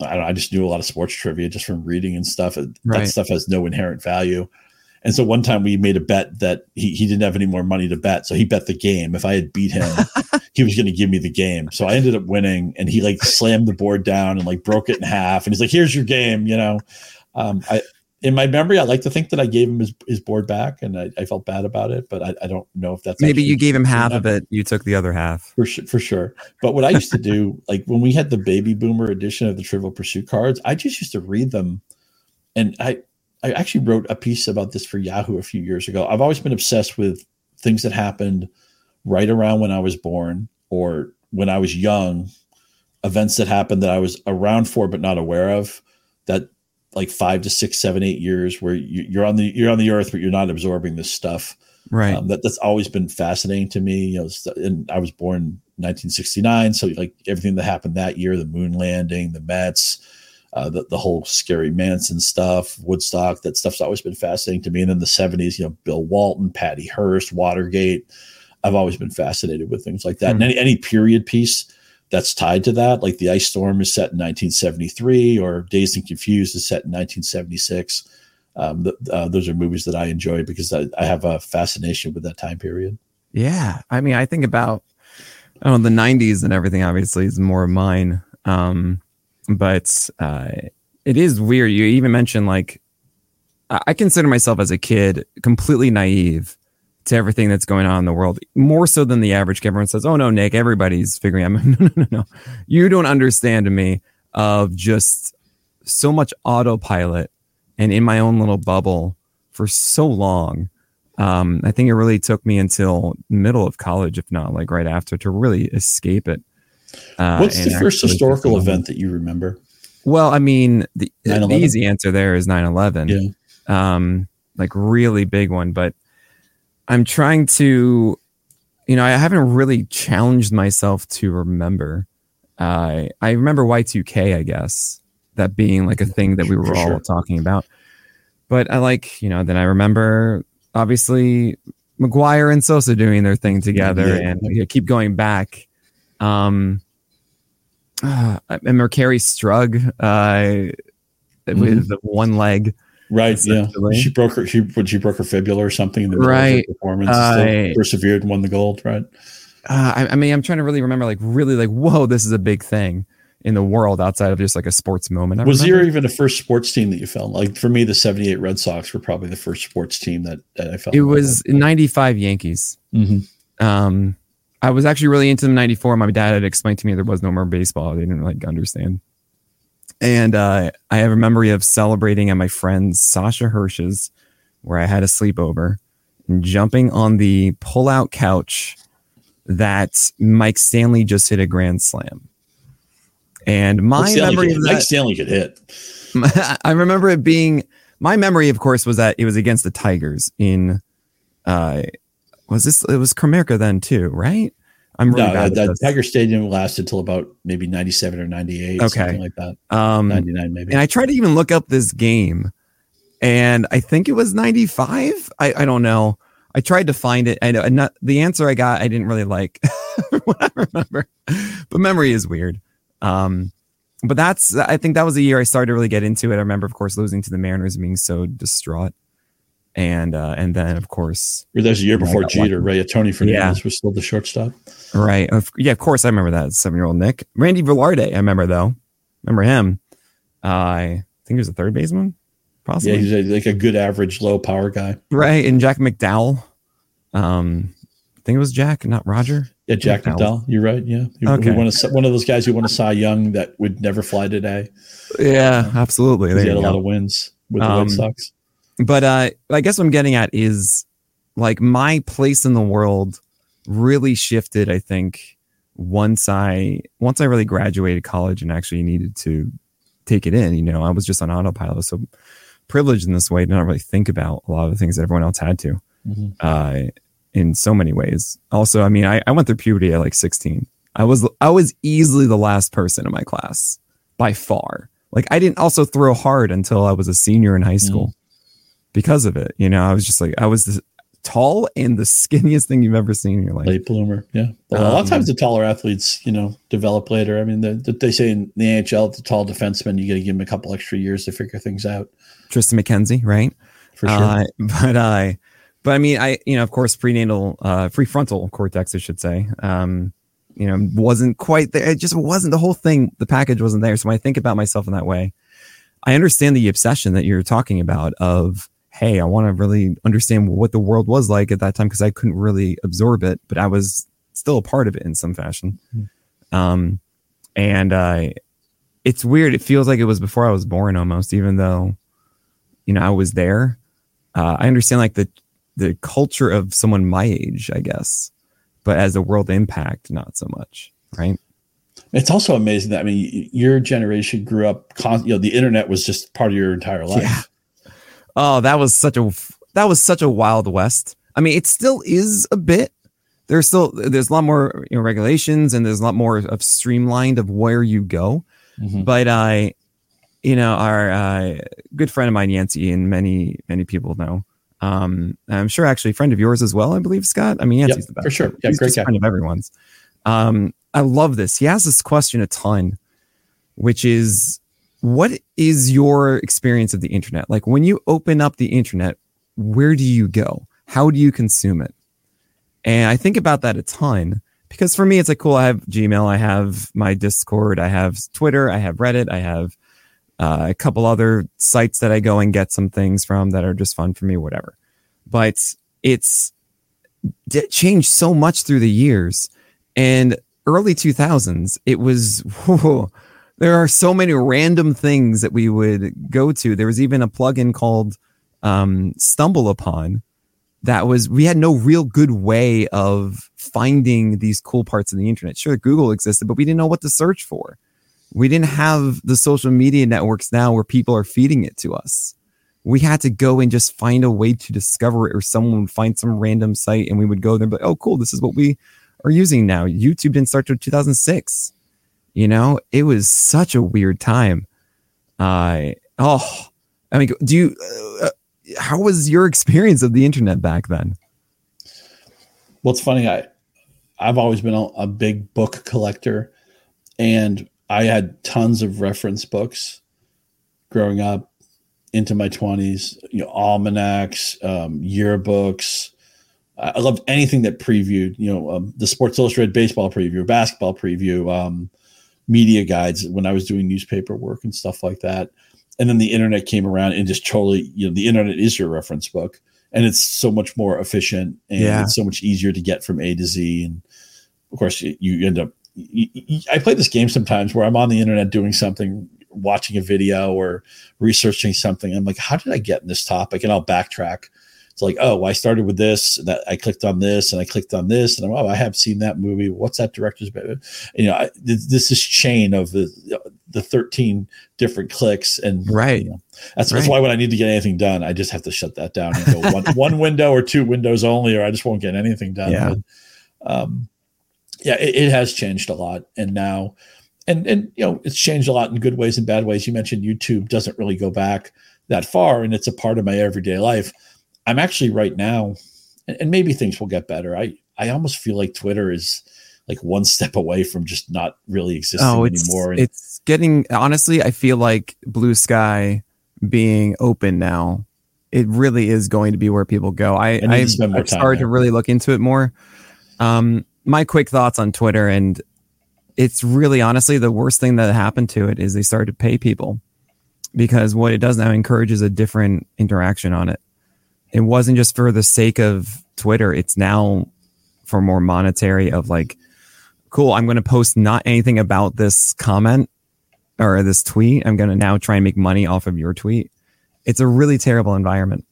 I, know, I just knew a lot of sports trivia just from reading and stuff. Right. That stuff has no inherent value. And so one time we made a bet that he, he didn't have any more money to bet. So he bet the game. If I had beat him, he was going to give me the game. So I ended up winning and he like slammed the board down and like broke it in half. And he's like, here's your game, you know? Um, I, in my memory, I like to think that I gave him his, his board back, and I, I felt bad about it, but I, I don't know if that's maybe you gave him half of it, you took the other half for sure, for sure. But what I used to do, like when we had the baby boomer edition of the Trivial Pursuit cards, I just used to read them, and I I actually wrote a piece about this for Yahoo a few years ago. I've always been obsessed with things that happened right around when I was born or when I was young, events that happened that I was around for but not aware of that like five to six, seven, eight years where you, are on the you're on the earth, but you're not absorbing this stuff. Right. Um, that that's always been fascinating to me. You know, and I was born 1969, so like everything that happened that year, the moon landing, the Mets, uh, the the whole scary Manson stuff, Woodstock, that stuff's always been fascinating to me. And then the 70s, you know, Bill Walton, Patty Hearst, Watergate. I've always been fascinated with things like that. Mm-hmm. And any, any period piece that's tied to that. Like the Ice Storm is set in 1973, or Dazed and Confused is set in 1976. Um, the, uh, those are movies that I enjoy because I, I, have a fascination with that time period. Yeah, I mean, I think about oh the 90s and everything. Obviously, is more of mine. Um, but uh, it is weird. You even mentioned like I consider myself as a kid completely naive to everything that's going on in the world, more so than the average. Everyone says, "Oh no, Nick, everybody's figuring out." no, no, no, no. You don't understand me of just so much autopilot and in my own little bubble for so long. Um, I think it really took me until middle of college, if not like right after, to really escape it. Uh, What's the first historical event that you remember? Well, I mean, the, the easy answer there is 9 11. Yeah. Um, like really big one, but I'm trying to, you know, I haven't really challenged myself to remember. Uh, I remember Y2K, I guess, that being like a thing that we were all sure. talking about. But I like, you know, then I remember obviously McGwire and Sosa doing their thing together yeah. and you know, keep going back. Um, uh, and Kerri Strug uh, mm-hmm. with the one leg. Right. Yeah. She broke her. She when she broke her fibula or something in the middle right. performance. Uh, persevered and won the gold. Right. Uh, I, I, mean, I'm trying to really remember, like, really, like, whoa, this is a big thing in the world outside of just like a sports moment. I was remember. there even a first sports team that you felt like? For me, the '78 Red Sox were probably the first sports team that, that I felt. It was '95 Yankees. Mm-hmm. Um, I was actually really into the '94. My dad had explained to me there was no more baseball. They didn't like understand. And uh, I have a memory of celebrating at my friend Sasha Hirsch's, where I had a sleepover, and jumping on the pull-out couch that Mike Stanley just hit a grand slam. And my memory could, of Mike Stanley could hit. I remember it being my memory, of course, was that it was against the Tigers in uh was this it was Comerica then too, right? I'm really No, bad that, that. Tiger Stadium lasted till about maybe 97 or 98, Okay. something like that. um 99 maybe. and I tried to even look up this game, and I think it was 95. I, I don't know. I tried to find it. I know and not, the answer I got, I didn't really like what I remember, but memory is weird. Um, but that's, I think that was the year I started to really get into it. I remember, of course, losing to the Mariners and being so distraught. And, uh, and then, of course, That was a year before Jeter, right? Tony Fernandez was still the shortstop. right. Of, yeah, of course, I remember that seven year old Nick. Randy Velarde, I remember though. Remember him. Uh, I think he was a third baseman, possibly. Yeah, he's a, like a good average, low power guy. Right, and Jack McDowell. Um, I think it was Jack, not Roger. Yeah, Jack McDowell. McDowell. You're right. Yeah, He- Okay. won a, one of those guys who won a Cy Young that would never fly today. Yeah, absolutely. He had a lot of wins with the Um, Red Sox. But uh, I guess what I'm getting at is like my place in the world really shifted. I think once I once I really graduated college and actually needed to take it in. You know, I was just on autopilot, so privileged in this way to not really think about a lot of the things that everyone else had to. Mhm. uh, in so many ways. Also, I mean, I, I went through puberty at like 16. I was I was easily the last person in my class by far. Like I didn't also throw hard until I was a senior in high school because of it. You know, I was just like I was the, tall and the skinniest thing you've ever seen in your life. Late bloomer. Yeah. Well, a lot of Um, times the taller athletes, you know, develop later. I mean, the, the, they say in the NHL, the tall defenseman, you got to give him a couple extra years to figure things out. Triston McKenzie, right? For sure. Uh, but I, but I mean, I, you know, of course, prenatal, uh, prefrontal cortex, I should say, um, you know, wasn't quite there. It just wasn't the whole thing. The package wasn't there. So when I think about myself in that way, I understand the obsession that you're talking about of, hey, I want to really understand what the world was like at that time because I couldn't really absorb it, but I was still a part of it in some fashion. Um, and uh, it's weird. It feels like it was before I was born almost, even though, you know, I was there. Uh, I understand like the the culture of someone my age, I guess, but as a world impact, not so much, right? It's also amazing that I mean, your generation grew up. Con- you know, the internet was just part of your entire life. Yeah. Oh, that was such a that was such a wild west. I mean, it still is a bit. There's still there's a lot more you know, regulations and there's a lot more of streamlined of where you go. Mhm. But I, you know, our uh, good friend of mine, Yancey, and many many people know. Um, I'm sure actually a friend of yours as well. I believe Scott. I mean, Yancey's Yep, the best for sure. Yeah, He's great guy. friend of everyone's. Um, I love this. He asks this question a ton, which is, what is your experience of the internet? Like when you open up the internet, where do you go? How do you consume it? And I think about that a ton because for me, it's like, cool. I have Gmail, I have my Discord, I have Twitter, I have Reddit, I have uh, a couple other sites that I go and get some things from that are just fun for me, whatever. But it's changed so much through the years. And early 2000s, it was, whoa, there are so many random things that we would go to. There was even a plugin called um, Stumble Upon that was, we had no real good way of finding these cool parts of the internet. Sure, Google existed, but we didn't know what to search for. We didn't have the social media networks now where people are feeding it to us. We had to go and just find a way to discover it, or someone would find some random site and we would go there But oh, cool, this is what we are using now. YouTube didn't start till 2006. You know, it was such a weird time. I oh, I mean, do you? Uh, how was your experience of the internet back then? Well, it's funny. I I've always been a, a big book collector, and I had tons of reference books growing up into my twenties. You know, almanacs, um, yearbooks. I I loved anything that previewed. You know, um, the Sports Illustrated baseball preview, basketball preview, um, media guides when I was doing newspaper work and stuff like that. And then the internet came around and just totally, you know, the internet is your reference book and it's so much more efficient and Yeah. it's so much easier to get from A to Z. And of course, you, you end up. You, you- I play this game sometimes where I'm on the internet doing something, watching a video or researching something. I'm like, how did I get in this topic? And I'll backtrack It's like, oh, I started with this, that I clicked on this, and I clicked on this, and I'm, oh, I have seen that movie. What's that director's? You know, I, this is chain of the the 13 different clicks, and right. You know, that's right. that's why when I need to get anything done, I just have to shut that down and go one one window or two windows only, or I just won't get anything done. Yeah. But, um, yeah, it, it has changed a lot, and now and and you know it's changed a lot in good ways and bad ways you mentioned youtube doesn't really go back that far and it's a part of my everyday life I'm actually right now, and maybe things will get better. I I almost feel like Twitter is like one step away from just not really existing oh, it's, anymore. And it's getting honestly, I feel like Blue Sky being open now, it really is going to be where people go. I I I've started to really look into it more. Um, my quick thoughts on Twitter, and it's really honestly the worst thing that happened to it is they started to pay people because what it does now encourages a different interaction on it it wasn't just for the sake of Twitter. It's now for more monetary of like, cool, I'm going to post not anything about this comment or this tweet. I'm going to now try and make money off of your tweet. It's a really terrible environment.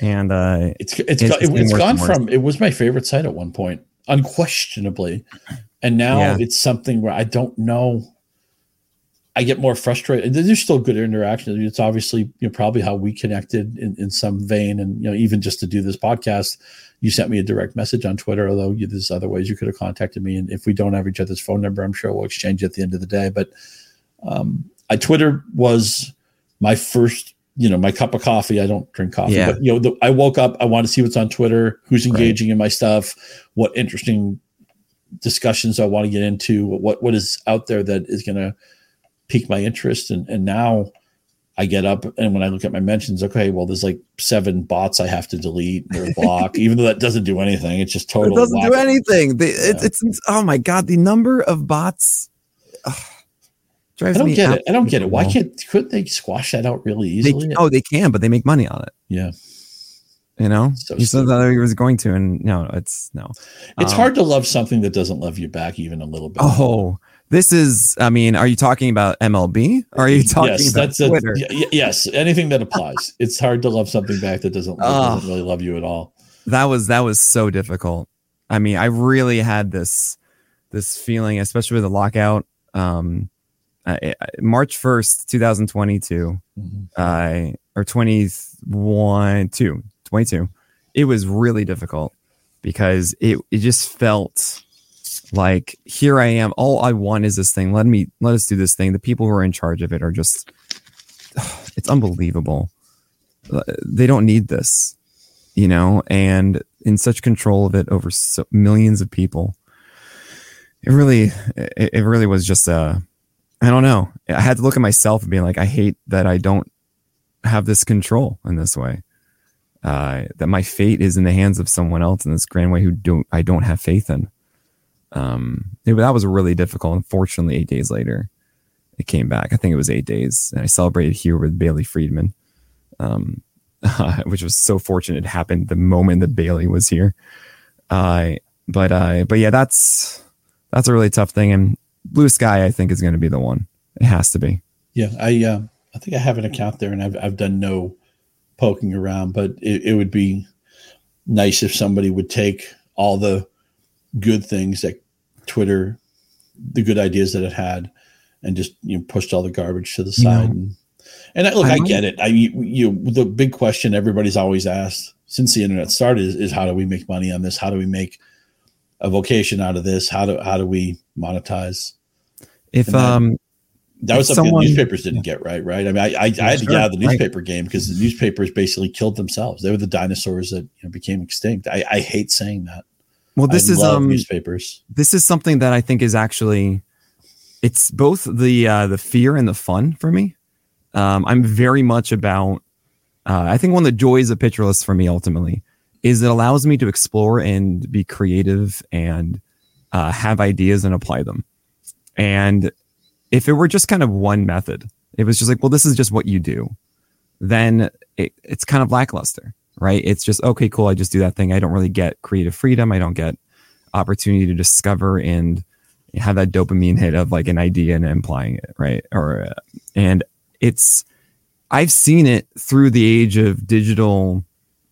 And uh, it's it's, it's, it's, it's gone from it was my favorite site at one point, unquestionably, and now yeah. it's something where I don't know I get more frustrated. There's still good interaction. It's obviously you know, probably how we connected in, in some vein, and you know even just to do this podcast, you sent me a direct message on Twitter. Although you, there's other ways you could have contacted me, and if we don't have each other's phone number, I'm sure we'll exchange at the end of the day. But um, I Twitter was my first, you know, my cup of coffee. I don't drink coffee, yeah. but you know, the, I woke up. I want to see what's on Twitter, who's engaging right. in my stuff, what interesting discussions I want to get into, what what is out there that is going to piqued my interest and, and now I get up and when I look at my mentions, okay, well, there's like seven bots I have to delete or block, even though that doesn't do anything. It's just total. It doesn't do anything. The, yeah. it's, it's, oh my god, the number of bots ugh, drives I don't get it. I don't get it. Why can't couldn't they squash that out really easily? They, oh, they can, but they make money on it. Yeah. You know, so he said that he was going to, and no, it's no. It's um, hard to love something that doesn't love you back even a little bit. Oh, this is, I mean, are you talking about MLB? Are you talking yes, about that's Twitter? A, yes, anything that applies. it's hard to love something back that doesn't, doesn't really love you at all. That was that was so difficult. I mean, I really had this this feeling, especially with the lockout. Um, uh, March first, two thousand twenty two, mm-hmm. uh, or twenty one, two, 22. It was really difficult because it it just felt like here I am. All I want is this thing. Let me let us do this thing. The people who are in charge of it are just it's unbelievable. Uh, they don't need this, you know, and in such control of it over so millions of people. It really it, it really was just a I don't know. I had to look at myself and be like, I hate that I don't have this control in this way. Uh, that my fate is in the hands of someone else in this grand way who don't I don't have faith in um it, that was really difficult. Unfortunately eight days later it came back. I think it was eight days and i celebrated here with bailey friedman um uh, which was so fortunate it happened the moment that bailey was here. Uh but uh but yeah that's that's a really tough thing and blue sky i think is going to be the one. It has to be. Yeah i uh i think i have an account there and i've, I've done no poking around but it, it would be nice if somebody would take all the good things that Twitter, the good ideas that it had, and just you know pushed all the garbage to the side. And, and I, look, I, I get it. I you the big question everybody's always asked since the internet started is, is how do we make money on this? How do we make a vocation out of this? How do how do we monetize? If um that was something someone, newspapers didn't get right, right? I mean, I, I, I had to get out of the newspaper right. game because the newspapers basically killed themselves. They were the dinosaurs that you know, became extinct. I, I hate saying that. Well, this I is um newspapers. This is something that I think is actually it's both the uh, the fear and the fun for me. Um, I'm very much about. Uh, I think one of the joys of Pitcher List for me ultimately is it allows me to explore and be creative and uh, have ideas and apply them. And if it were just kind of one method, it was just like, well, this is just what you do, then it, it's kind of lackluster right? It's just, okay, cool. I just do that thing. I don't really get creative freedom. I don't get opportunity to discover and have that dopamine hit of like an idea and implying it, right? Or, uh, and it's, I've seen it through the age of digital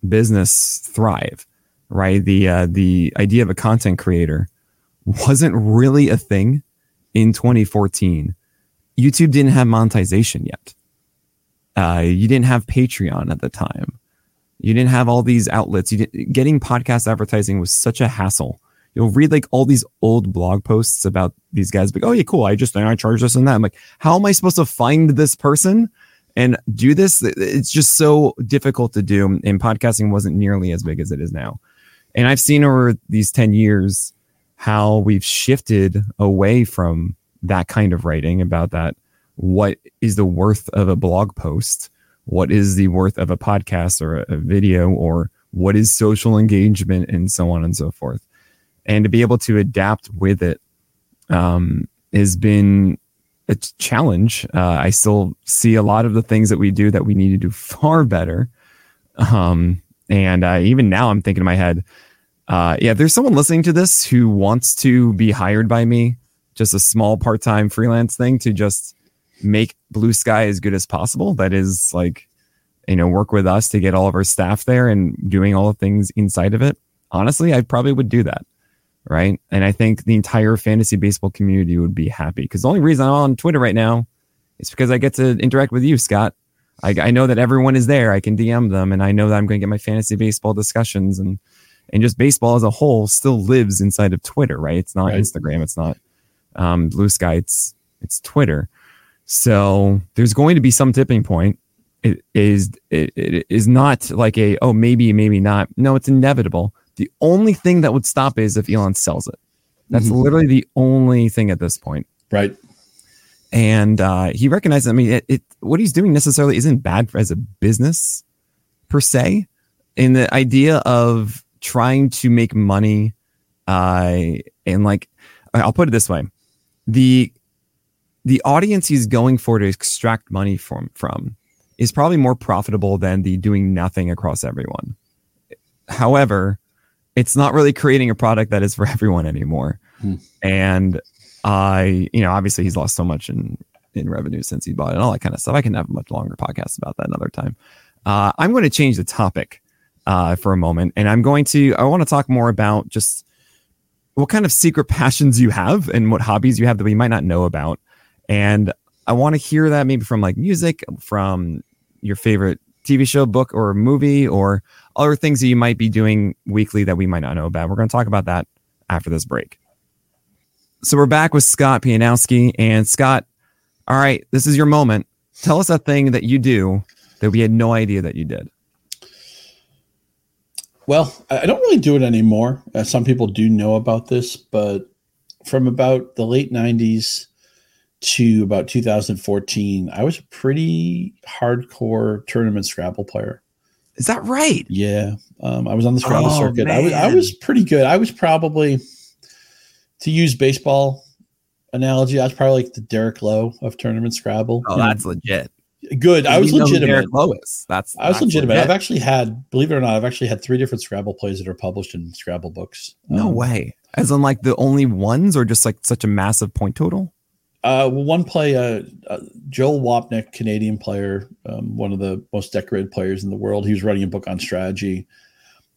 business thrive, right? The uh, the idea of a content creator wasn't really a thing in 2014. YouTube didn't have monetization yet. Uh, you didn't have Patreon at the time. You didn't have all these outlets. Getting podcast advertising was such a hassle. You'll read like all these old blog posts about these guys, like, oh yeah, cool. I just I charge this and that. I'm like, how am I supposed to find this person and do this? It's just so difficult to do. And podcasting wasn't nearly as big as it is now. And I've seen over these 10 years how we've shifted away from that kind of writing about that. What is the worth of a blog post? What is the worth of a podcast or a, video or what is social engagement and so on and so forth? And to be able to adapt with it um, has been a challenge. Uh, I still see a lot of the things that we do that we need to do far better. Um, and uh, even now, I'm thinking in my head, uh, yeah, if there's someone listening to this who wants to be hired by me, just a small part time freelance thing to just make Blue Sky as good as possible. That is like, you know, work with us to get all of our staff there and doing all the things inside of it. Honestly, I probably would do that. Right. And I think the entire fantasy baseball community would be happy because the only reason I'm on Twitter right now is because I get to interact with you, Scott. I, I know that everyone is there. I can DM them and I know that I'm going to get my fantasy baseball discussions and and just baseball as a whole still lives inside of Twitter, right? It's not right. Instagram, it's not um, Blue Sky, it's it's Twitter. So there's going to be some tipping point. It is it, it is not like a oh maybe maybe not. No, it's inevitable. The only thing that would stop is if Elon sells it. That's mm-hmm. literally the only thing at this point. Right. And uh, he recognizes. I mean, it, it what he's doing necessarily isn't bad as a business per se. In the idea of trying to make money uh and like I'll put it this way. The the audience he's going for to extract money from from is probably more profitable than the doing nothing across everyone. However, it's not really creating a product that is for everyone anymore. Hmm. And I, you know, obviously he's lost so much in in revenue since he bought it and all that kind of stuff. I can have a much longer podcast about that another time. Uh, I'm going to change the topic uh, for a moment, and I'm going to I want to talk more about just what kind of secret passions you have and what hobbies you have that we might not know about, and I want to hear that maybe from like music, from your favorite TV show, book, or movie, or other things that you might be doing weekly that we might not know about. We're going to talk about that after this break. So we're back with Scott Pianowski, and Scott, all right, this is your moment. Tell us a thing that you do that we had no idea that you did. Well, I don't really do it anymore. Uh, some people do know about this, but from about the late 90s to about 2014, I was a pretty hardcore tournament Scrabble player. Is that right? Yeah. Um, I was on the Scrabble oh, circuit. I was, I was pretty good. I was probably, to use baseball analogy, I was probably like the Derek Lowe of tournament Scrabble. Oh, that's know? legit. Good. I was legitimate. Lois. That's I was legitimate. Legit. I've actually had, believe it or not, I've actually had three different Scrabble plays that are published in Scrabble books. No um, way. As in like the only ones, or just like such a massive point total? Uh, one play, uh, uh, Joel Wapnick, Canadian player, um, one of the most decorated players in the world. He was writing a book on strategy,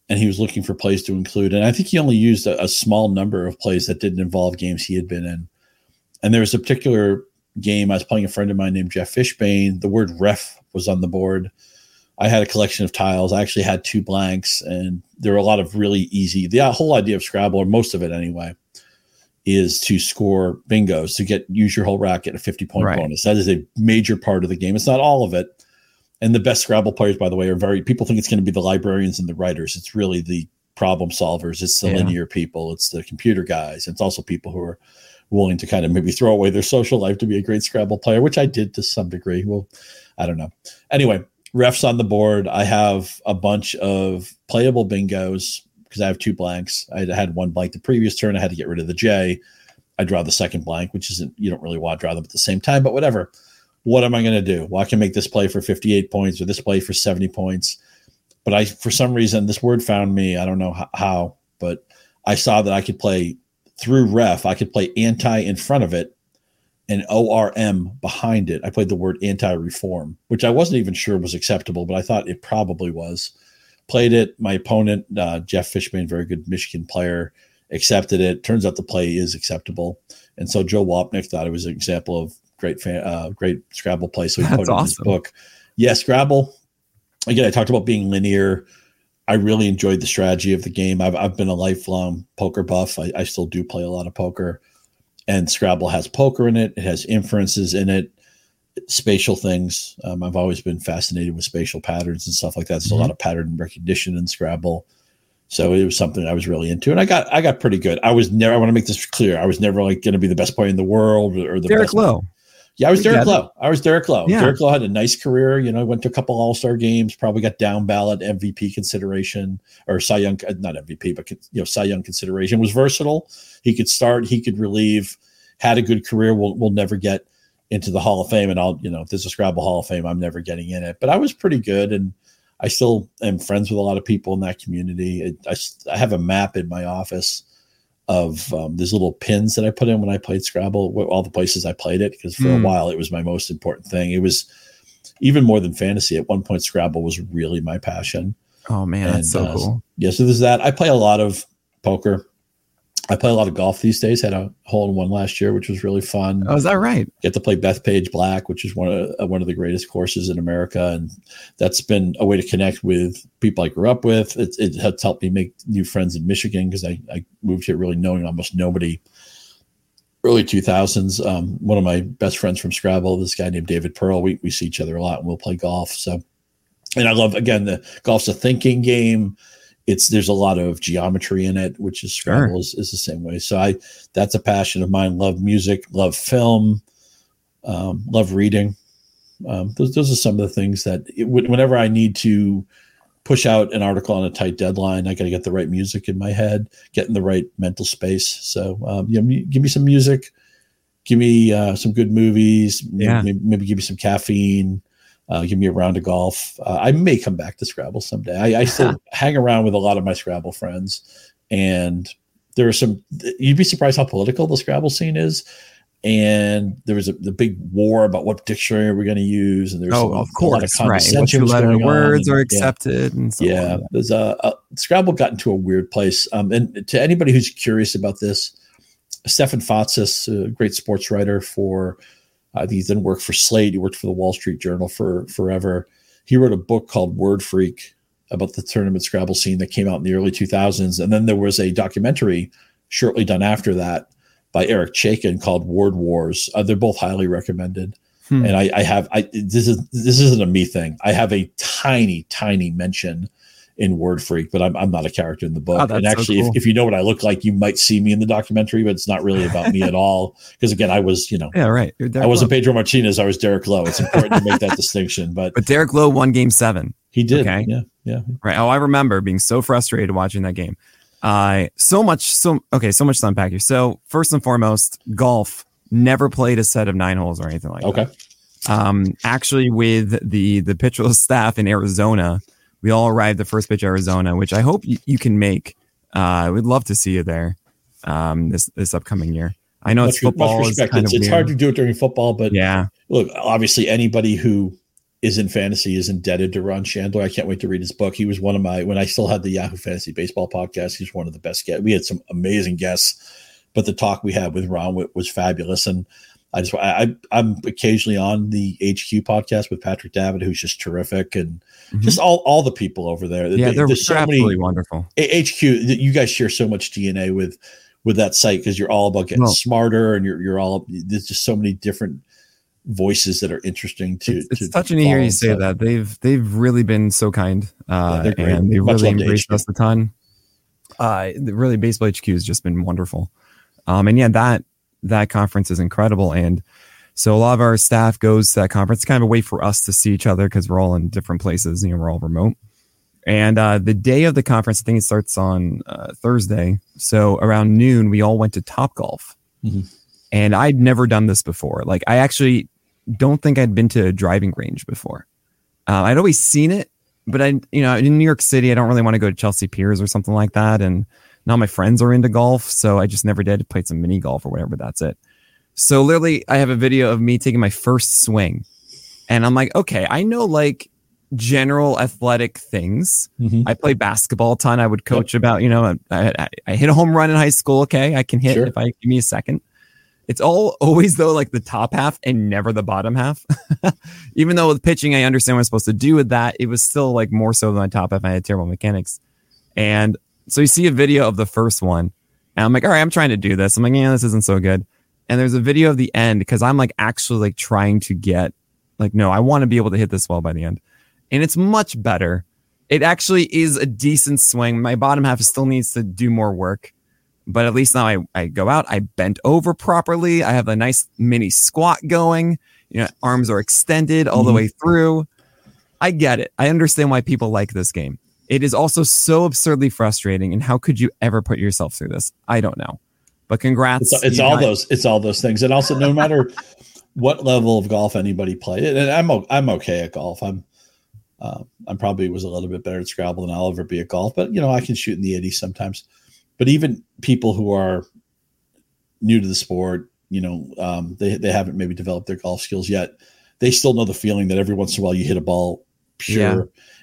and he was looking for plays to include. And I think he only used a, a small number of plays that didn't involve games he had been in. And there was a particular game. I was playing a friend of mine named Jeff Fishbane. The word ref was on the board. I had a collection of tiles. I actually had two blanks, and there were a lot of really easy. The whole idea of Scrabble, or most of it anyway, is to score bingos to get use your whole racket a 50 point right. bonus. That is a major part of the game. It's not all of it. And the best Scrabble players, by the way, are very people think it's going to be the librarians and the writers. It's really the problem solvers. It's the yeah. linear people. It's the computer guys. It's also people who are willing to kind of maybe throw away their social life to be a great Scrabble player, which I did to some degree. Well, I don't know. Anyway, refs on the board. I have a bunch of playable bingos because I have two blanks. I had one blank the previous turn. I had to get rid of the J. I draw the second blank, which isn't, you don't really want to draw them at the same time, but whatever. What am I going to do? Well, I can make this play for 58 points or this play for 70 points. But I, for some reason, this word found me. I don't know how, but I saw that I could play through ref, I could play anti in front of it and ORM behind it. I played the word anti reform, which I wasn't even sure was acceptable, but I thought it probably was. Played it. My opponent, uh, Jeff Fishman, very good Michigan player, accepted it. Turns out the play is acceptable, and so Joe Wapnick thought it was an example of great fan, uh, great Scrabble play. So he That's put it in his book. Yeah, Scrabble. Again, I talked about being linear. I really enjoyed the strategy of the game. I've, I've been a lifelong poker buff. I, I still do play a lot of poker, and Scrabble has poker in it. It has inferences in it, spatial things. Um, I've always been fascinated with spatial patterns and stuff like that. There's Mhm. a lot of pattern recognition in Scrabble. So it was something I was really into, and I got I got pretty good. I was never. I want to make this clear. I was never like going to be the best player in the world or the Derek best Lowe. yeah, I was Derek it. Lowe. I was Derek Lowe. Yeah. Derek Lowe had a nice career. You know, went to a couple All Star games. Probably got down ballot MVP consideration or Cy Young, uh, not MVP, but you know Cy Young consideration. Was versatile. He could start. He could relieve. Had a good career. We'll we'll never get into the Hall of Fame, and I'll you know if there's a Scrabble Hall of Fame, I'm never getting in it. But I was pretty good, and I still am friends with a lot of people in that community. It, I I have a map in my office of um, these little pins that I put in when I played Scrabble, all the places I played it, because for Hmm. a while it was my most important thing. It was even more than fantasy. At one point, Scrabble was really my passion. Oh man, that's so And, uh, cool. Yeah, so there's that. I play a lot of poker. I play a lot of golf these days. Had a hole in one last year, which was really fun Oh, is that right? get to play Bethpage Black, which is one of uh, one of the greatest courses in America, and that's been a way to connect with people I grew up with. It, it has helped me make new friends in Michigan because I, I moved here really knowing almost nobody. Early two thousands, um, one of my best friends from Scrabble, this guy named David Pearl. We we see each other a lot, and we'll play golf. So, and I love again the golf's a thinking game. It's there's a lot of geometry in it, which is Sure. Scrabble is, is the same way. So I that's a passion of mine. Love music, love film, um, love reading. Um, those, those are some of the things that it, whenever I need to push out an article on a tight deadline, I got to get the right music in my head, get in the right mental space. So, um, you know, give me some music, give me uh, some good movies, Yeah. maybe, maybe give me some caffeine, uh, give me a round of golf. Uh, I may come back to Scrabble someday. I, I still hang around with a lot of my Scrabble friends, and there are some. You'd be surprised how political the Scrabble scene is. And there was a the big war about what dictionary we're going to use, and there's Oh, some- of a lot course, right. What condescension two letter words and- are yeah. accepted and so Yeah, on. there's a, a Scrabble got into a weird place. Um, and to anybody who's curious about this, Stefan Fatsis, a great sports writer for, uh, he then worked for Slate. He worked for the Wall Street Journal for forever. He wrote a book called Word Freak about the tournament Scrabble scene that came out in the early 2000s. And then there was a documentary shortly done after that by Eric Chaikin called Word Wars. Uh, they're both highly recommended Hmm. and I, I have I this is this isn't a me thing. I have a tiny tiny mention in Word Freak, but I'm I'm not a character in the book. Oh, and so actually, cool. if, if you know what I look like, you might see me in the documentary, but it's not really about me at all. Because again, I was you know Yeah, right. I wasn't Lowe. Pedro Martinez. I was Derek Lowe. It's important to make that distinction, but But Derek Lowe won game seven. he did. Okay. Yeah, yeah. Right. Oh, I remember being so frustrated watching that game. Uh, so much, so okay, so much to unpack here. So first and foremost, golf. Never played a set of nine holes or anything like Okay. that. Okay. Um, actually, with the the Pitcher List staff in Arizona, we all arrived at first pitch Arizona, which I hope you, you can make. Uh, we'd love to see you there. Um, this this upcoming year. I know it's Much, much football. Is respect. kind It's, of it's hard to do it during football, but yeah. look, obviously anybody who is in fantasy is indebted to Ron Shandler. I can't wait to read his book. He was one of my when I still had the Yahoo Fantasy Baseball podcast. He's one of the best guests. We had some amazing guests, but the talk we had with Ron was fabulous. And I just I, I I'm occasionally on the HQ podcast with Patrick Davitt, who's just terrific, and Mhm. just all all the people over there. Yeah, they're, There's they're so many absolutely wonderful. HQ, you guys share so much DNA with with that site because you're all about getting Well- smarter and you're you're all there's just so many different voices that are interesting to. it's, it's to touching to hear you say that they've they've really been so kind uh great. and they've Much really embraced us a ton uh really baseball hq has just been wonderful um and yeah that that conference is incredible and so a lot of our staff goes to that conference It's kind of a way for us to see each other because we're all in different places you know we're all remote and uh the day of the conference i think it starts on uh, thursday so around noon we all went to top golf Mhm. and i'd never done this before like i actually don't think I'd been to a driving range before. Uh, I'd always seen it, but I, you know, in New York City, I don't really want to go to Chelsea Piers or something like that. And now my friends are into golf, so I just never did. Played some mini golf or whatever. That's it. So literally, I have a video of me taking my first swing, and I'm like, okay, I know like general athletic things. Mhm. I play basketball a ton. I would coach about, you know, I, I, I hit a home run in high school. Okay. I can hit Sure. if I give me a second. It's all always though like the top half and never the bottom half. Even though with pitching, I understand what I'm supposed to do with that. It was still like more so than my top half. I had terrible mechanics. And so you see a video of the first one, and I'm like, all right, I'm trying to do this. I'm like, yeah, this isn't so good. And there's a video of the end because I'm like actually like trying to get like, no, I want to be able to hit this well by the end. And it's much better. It actually is a decent swing. My bottom half still needs to do more work, but at least now I, I go out, I bent over properly. I have a nice mini squat going. You know, arms are extended all the Mhm. way through. I get it. I understand why people like this game. It is also so absurdly frustrating. And how could you ever put yourself through this? I don't know. But congrats. It's, it's all got- those. It's all those things, and also no matter what level of golf anybody play, and I'm I'm okay at golf. I'm uh, I'm probably was a little bit better at Scrabble than I'll ever be at golf, but you know I can shoot in the 80s sometimes. But even people who are new to the sport, you know, um, they they haven't maybe developed their golf skills yet. They still know the feeling that every once in a while you hit a ball pure. Yeah.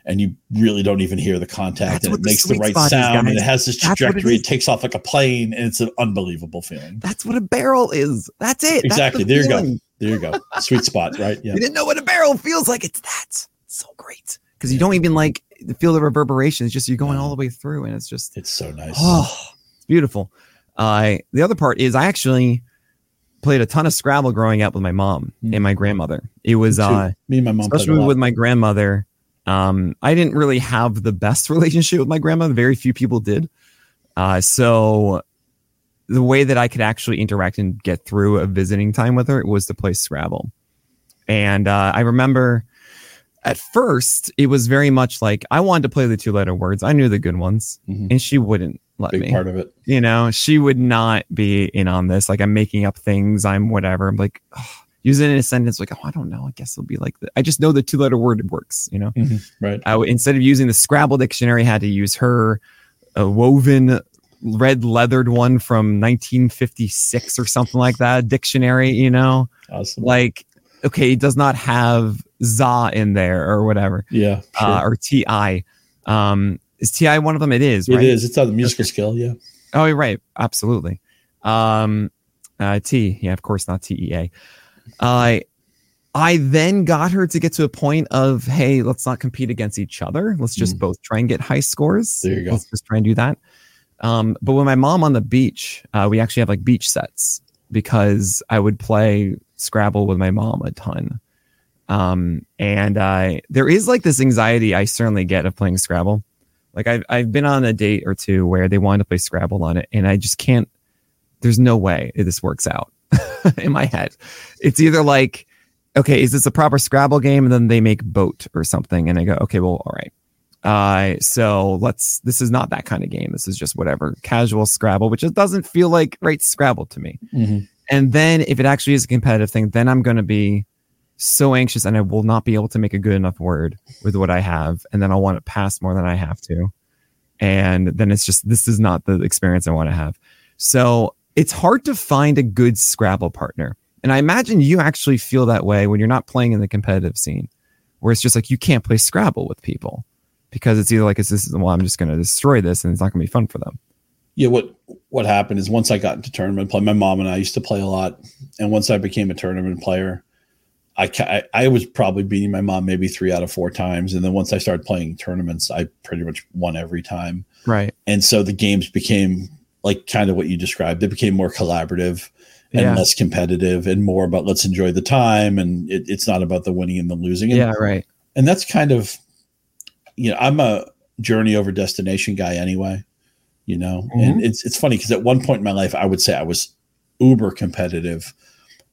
And you really don't even hear the contact, That's and it the makes the right spot is, sound, and it has this trajectory it. It, takes off like a plane, and it's an unbelievable feeling. That's what a barrel is. That's it. That's Exactly. the There you go. There you go. Sweet spot, right? Yeah. You didn't know what a barrel feels like. It's that. It's so great. Because you don't even like the feel the reverberation. It's just you're going No. all the way through and it's just It's so nice. oh it's beautiful. Uh the other part is I actually played a ton of Scrabble growing up with my mom Mm. and my grandmother. It was Me uh Me and my mom especially with my grandmother. Um, I didn't really have the best relationship with my grandma. Very few people did. Uh, so the way that I could actually interact and get through a visiting time with her was to play Scrabble. And uh, I remember at first it was very much like I wanted to play the two letter words. I knew the good ones, Mhm. and she wouldn't let big me part of it. you know she would not be in on this like i'm making up things i'm whatever i'm like ugh. Use it in a sentence like oh i don't know i guess it'll be like that i just know the two letter word works you know Right. I instead of using the scrabble dictionary I had to use her uh, woven red leathered one from 1956 or something like that dictionary you know Awesome. like okay it does not have za in there or whatever yeah. Sure. uh, or ti um is ti one of them it is It right is. It's on the musical scale. Yeah. Oh, you're right. Absolutely. Um, uh, T. Yeah, of course, not T E A. I, I then got her to get to a point of, hey, let's not compete against each other. Let's just Mm. both try and get high scores. There you go. Let's just try and do that. Um, but with my mom on the beach, uh, we actually have like beach sets because I would play Scrabble with my mom a ton. Um, and I there is like this anxiety I certainly get of playing Scrabble. Like I've I've been on a date or two where they wanted to play Scrabble on it, and I just can't. There's no way this works out in my head. It's either like, okay, is this a proper Scrabble game? And then they make boat or something, and I go, okay, well, all right. Uh, so let's. This is not that kind of game. This is just whatever casual Scrabble, which just doesn't feel like right Scrabble to me. Mhm. And then if it actually is a competitive thing, then I'm going to be so anxious and I will not be able to make a good enough word with what I have. And then I'll want to pass more than I have to. And then it's just, this is not the experience I want to have. So it's hard to find a good Scrabble partner. And I imagine you actually feel that way when you're not playing in the competitive scene, where it's just like you can't play Scrabble with people because it's either like, it's this, well, I'm just going to destroy this and it's not going to be fun for them. Yeah. What What happened is once I got into tournament play, my mom and I used to play a lot, and once I became a tournament player, I ca- I, I was probably beating my mom maybe three out of four times, and then once I started playing tournaments, I pretty much won every time. Right. and so the games became like kind of what you described It became more collaborative and Yeah. less competitive and more about let's enjoy the time and it, it's not about the winning and the losing and, Yeah. Right. and that's kind of you know i'm a journey over destination guy anyway you know and it's it's funny because at one point in my life i would say i was uber competitive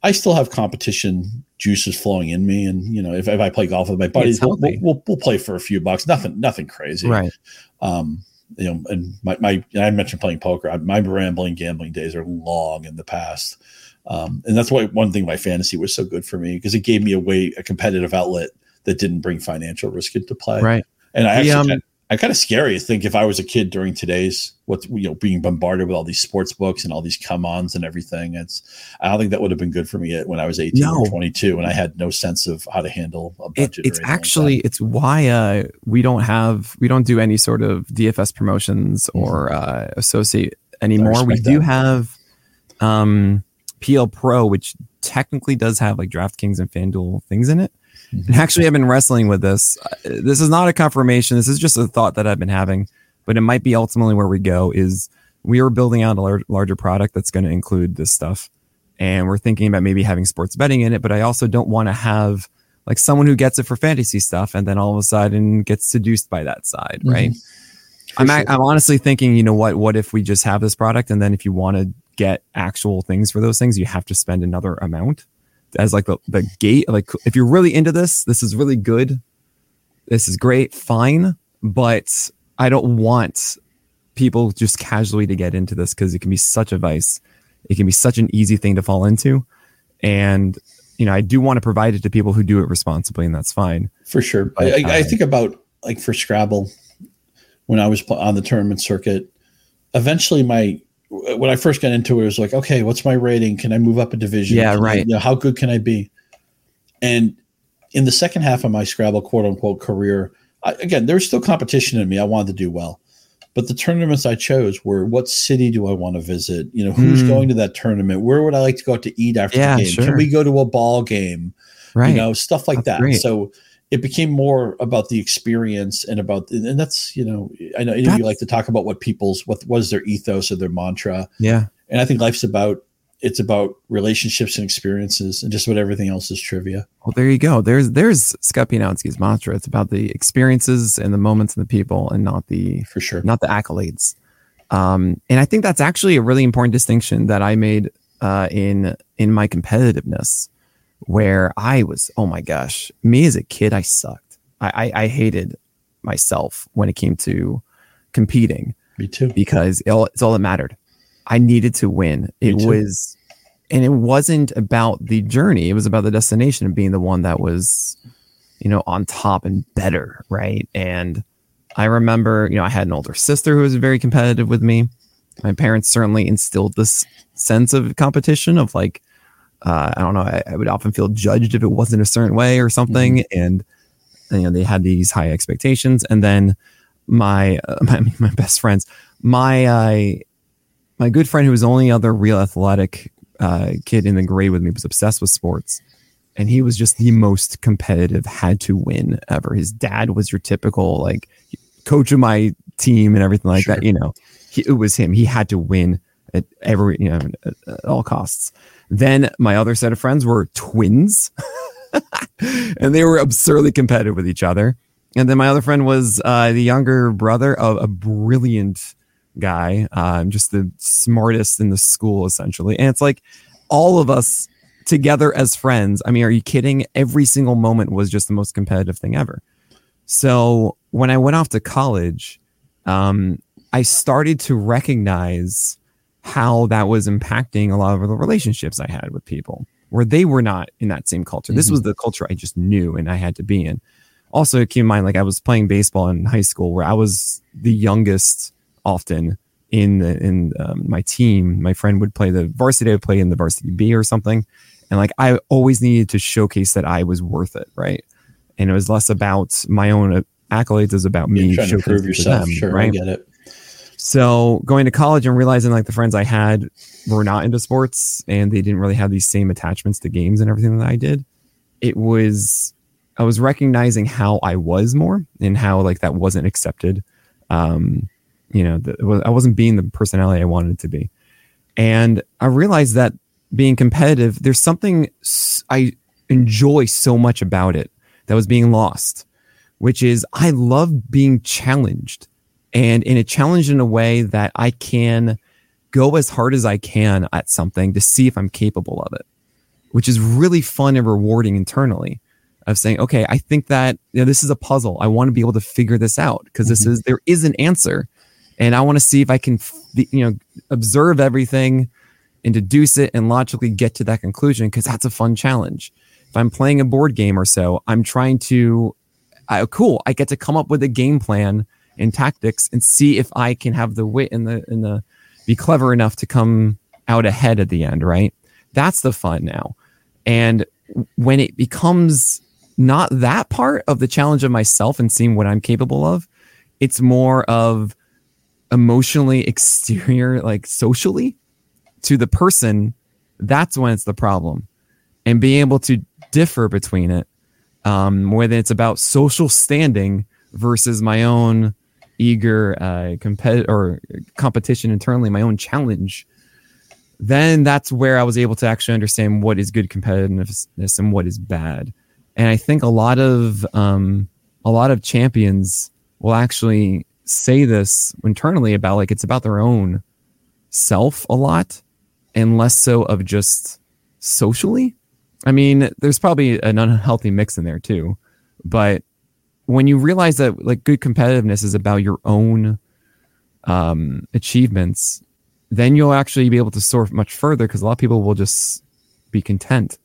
i still have competition juices flowing in me and you know if, if i play golf with my buddies we'll, we'll, we'll, we'll play for a few bucks nothing nothing crazy Right. um you know and my, my i mentioned playing poker. I- my rambling gambling days are long in the past. Um and that's why one thing my fantasy was so good for me because it gave me a way a competitive outlet that didn't bring financial risk into play. Right. and i The, actually um, I kind of scary to think if I was a kid during today's what's you know being bombarded with all these sports books and all these come-ons and everything. It's I don't think that would have been good for me when I was 18 no. or 22 and I had no sense of how to handle a budget. It, it's actually like it's why uh, we don't have we don't do any sort of DFS promotions mm-hmm. or uh, associate anymore. We do that. have um, PL Pro, which technically does have like DraftKings and FanDuel things in it. Mm-hmm. And actually, I've been wrestling with this. This is not a confirmation. This is just a thought that I've been having, but it might be ultimately where we go. Is we are building out a lar- larger product that's going to include this stuff, and we're thinking about maybe having sports betting in it. But I also don't want to have like someone who gets it for fantasy stuff and then all of a sudden gets seduced by that side, mm-hmm. right? I'm sure. I'm honestly thinking, you know what? What if we just have this product and then if you want to get actual things for those things, you have to spend another amount as like the, the gate. Like if you're really into this, this is really good. This is great, fine. But I don't want people just casually to get into this because it can be such a vice. It can be such an easy thing to fall into. And you know, I do want to provide it to people who do it responsibly, and that's fine. For sure. But, I, I, I, uh, think about like for Scrabble, when I was on the tournament circuit, eventually my when I first got into it, it was like, okay, what's my rating? Can I move up a division? Yeah, can right. I, you know, how good can I be? And in the second half of my Scrabble quote unquote career, I, again, there was still competition in me. I wanted to do well. But the tournaments I chose were what city do I want to visit? You know, who's mm. going to that tournament? Where would I like to go out to eat after yeah, the game? Sure. Can we go to a ball game? Right. You know, stuff like that's that. Great. So it became more about the experience and about and that's you know I know you like to talk about what people's what was their ethos or their mantra. Yeah. And I think life's about it's about relationships and experiences and just what everything else is trivia. Well, there you go. There's there's Scott Pianowski's mantra. It's about the experiences and the moments and the people and not the for sure not the accolades. Um, and I think that's actually a really important distinction that I made uh, in in my competitiveness where I was, oh my gosh, me as a kid, I sucked. I, I, I hated myself when it came to competing. Me too. Because it all, it's all that mattered. I needed to win. It was, and it wasn't about the journey. It was about the destination and being the one that was, you know, on top and better. Right. And I remember, you know, I had an older sister who was very competitive with me. My parents certainly instilled this sense of competition of like, uh, I don't know. I, I, would often feel judged if it wasn't a certain way or something, mm-hmm. and, you know they had these high expectations. And then my uh, my, my best friends, my uh, my good friend who was the only other real athletic uh, kid in the grade with me was obsessed with sports, and he was just the most competitive, had to win ever. His dad was your typical like coach of my team and everything like sure. that. You know, he, it was him. He had to win at every you know at, at all costs. Then my other set of friends were twins, and they were absurdly competitive with each other. And then my other friend was uh, the younger brother of a brilliant guy, um, just the smartest in the school, essentially. And it's like all of us together as friends. I mean, are you kidding? Every single moment was just the most competitive thing ever. So when I went off to college, um, I started to recognize how that was impacting a lot of the relationships I had with people where they were not in that same culture. Mm-hmm. This was the culture I just knew and I had to be in. Also, keep in mind, like I was playing baseball in high school where I was the youngest often in the, in um, my team. My friend would play the varsity, I would play in the varsity B or something. And like I always needed to showcase that I was worth it, right? And it was less about my own accolades, it was about me You're trying to prove yourself. Them, sure, right? I get it. So going to college and realizing like the friends I had were not into sports and they didn't really have these same attachments to games and everything that I did. It was I was recognizing how I was more and how like that wasn't accepted. Um, you know, the, I wasn't being the personality I wanted to be. And I realized that being competitive, there's something I enjoy so much about it that was being lost, which is I love being challenged and in a challenge in a way that I can go as hard as I can at something to see if I'm capable of it, which is really fun and rewarding internally. Of saying, okay, I think that you know, this is a puzzle. I want to be able to figure this out because this mm-hmm. is there is an answer, and I want to see if I can, you know, observe everything and deduce it and logically get to that conclusion because that's a fun challenge. If I'm playing a board game or so, I'm trying to, uh, cool, I get to come up with a game plan and tactics and see if I can have the wit and the and the be clever enough to come out ahead at the end, right? That's the fun now. And when it becomes not that part of the challenge of myself and seeing what I'm capable of, it's more of emotionally exterior, like socially to the person. That's when it's the problem. And being able to differ between it, um, whether it's about social standing versus my own eager uh, compet- or competition internally, my own challenge, then that's where I was able to actually understand what is good competitiveness and what is bad. And I think a lot of um, a lot of champions will actually say this internally about like it's about their own self a lot and less so of just socially. I mean, there's probably an unhealthy mix in there too, but when you realize that like good competitiveness is about your own um, achievements, then you'll actually be able to soar much further because a lot of people will just be content.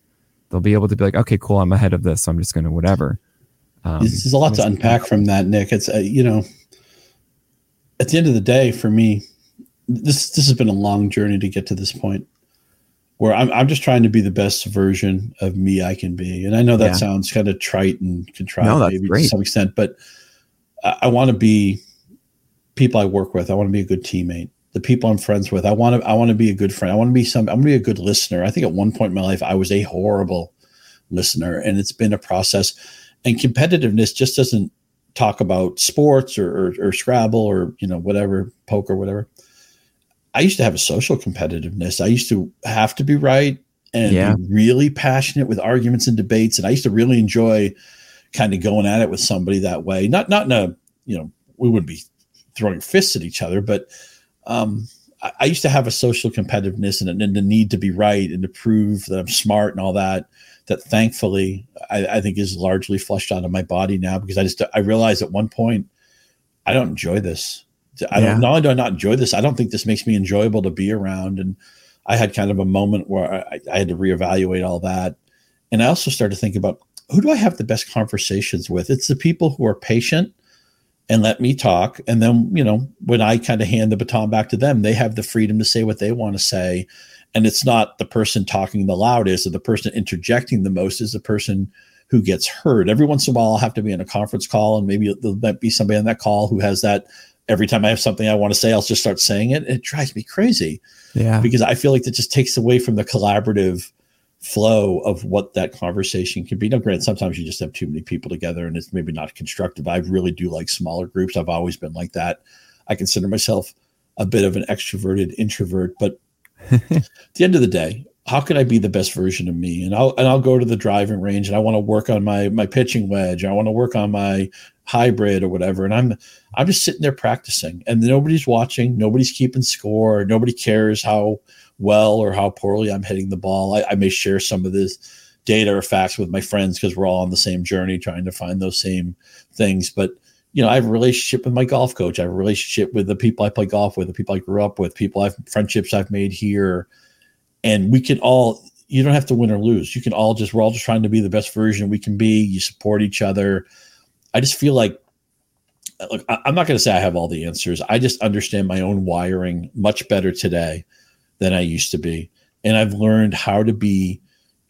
They'll be able to be like, okay, cool, I'm ahead of this, so I'm just going to whatever. Um, There's a lot to unpack from that, Nick. It's uh, you know, at the end of the day, for me, this this has been a long journey to get to this point where I'm, I'm just trying to be the best version of me I can be. And I know that yeah. sounds kind of trite and contrived no, maybe great. to some extent, but I, I want to be people I work with. I want to be a good teammate. The people I'm friends with. I want to. I want to be a good friend. I want to be some. I'm going to be a good listener. I think at one point in my life I was a horrible listener, and it's been a process. And competitiveness just doesn't talk about sports or, or, or Scrabble or you know whatever poker whatever I used to have a social competitiveness. I used to have to be right and yeah. be really passionate with arguments and debates. And I used to really enjoy kind of going at it with somebody that way. Not not in a, you know, we wouldn't be throwing fists at each other, but um, I, I, used to have a social competitiveness and, and, the need to be right and to prove that I'm smart and all that. That thankfully I, I think is largely flushed out of my body now because I just I realized at one point I don't enjoy this. I don't not only do I not enjoy this, I don't think this makes me enjoyable to be around. And I had kind of a moment where I, I had to reevaluate all that. And I also started to think about who do I have the best conversations with? It's the people who are patient and let me talk. And then, you know, when I kind of hand the baton back to them, they have the freedom to say what they want to say. And it's not the person talking the loudest or the person interjecting the most is the person who gets heard. Every once in a while, I'll have to be in a conference call, and maybe there might be somebody on that call who has that every time I have something I want to say, I'll just start saying it. It drives me crazy. Yeah. Because I feel like that just takes away from the collaborative flow of what that conversation can be. Now, granted, sometimes you just have too many people together and it's maybe not constructive. I really do like smaller groups. I've always been like that. I consider myself a bit of an extroverted introvert, but at the end of the day, how can I be the best version of me? And I'll and I'll go to the driving range and I want to work on my my pitching wedge. I want to work on my hybrid or whatever. And I'm I'm just sitting there practicing and nobody's watching, nobody's keeping score, nobody cares how well or how poorly I'm hitting the ball. I, I may share some of this data or facts with my friends because we're all on the same journey trying to find those same things. But you know, I have a relationship with my golf coach. I have a relationship with the people I play golf with, the people I grew up with, people I've friendships I've made here. And we can all you don't have to win or lose. You can all just we're all just trying to be the best version we can be. You support each other I just feel like look, I'm not going to say I have all the answers. I just understand my own wiring much better today than I used to be. And I've learned how to be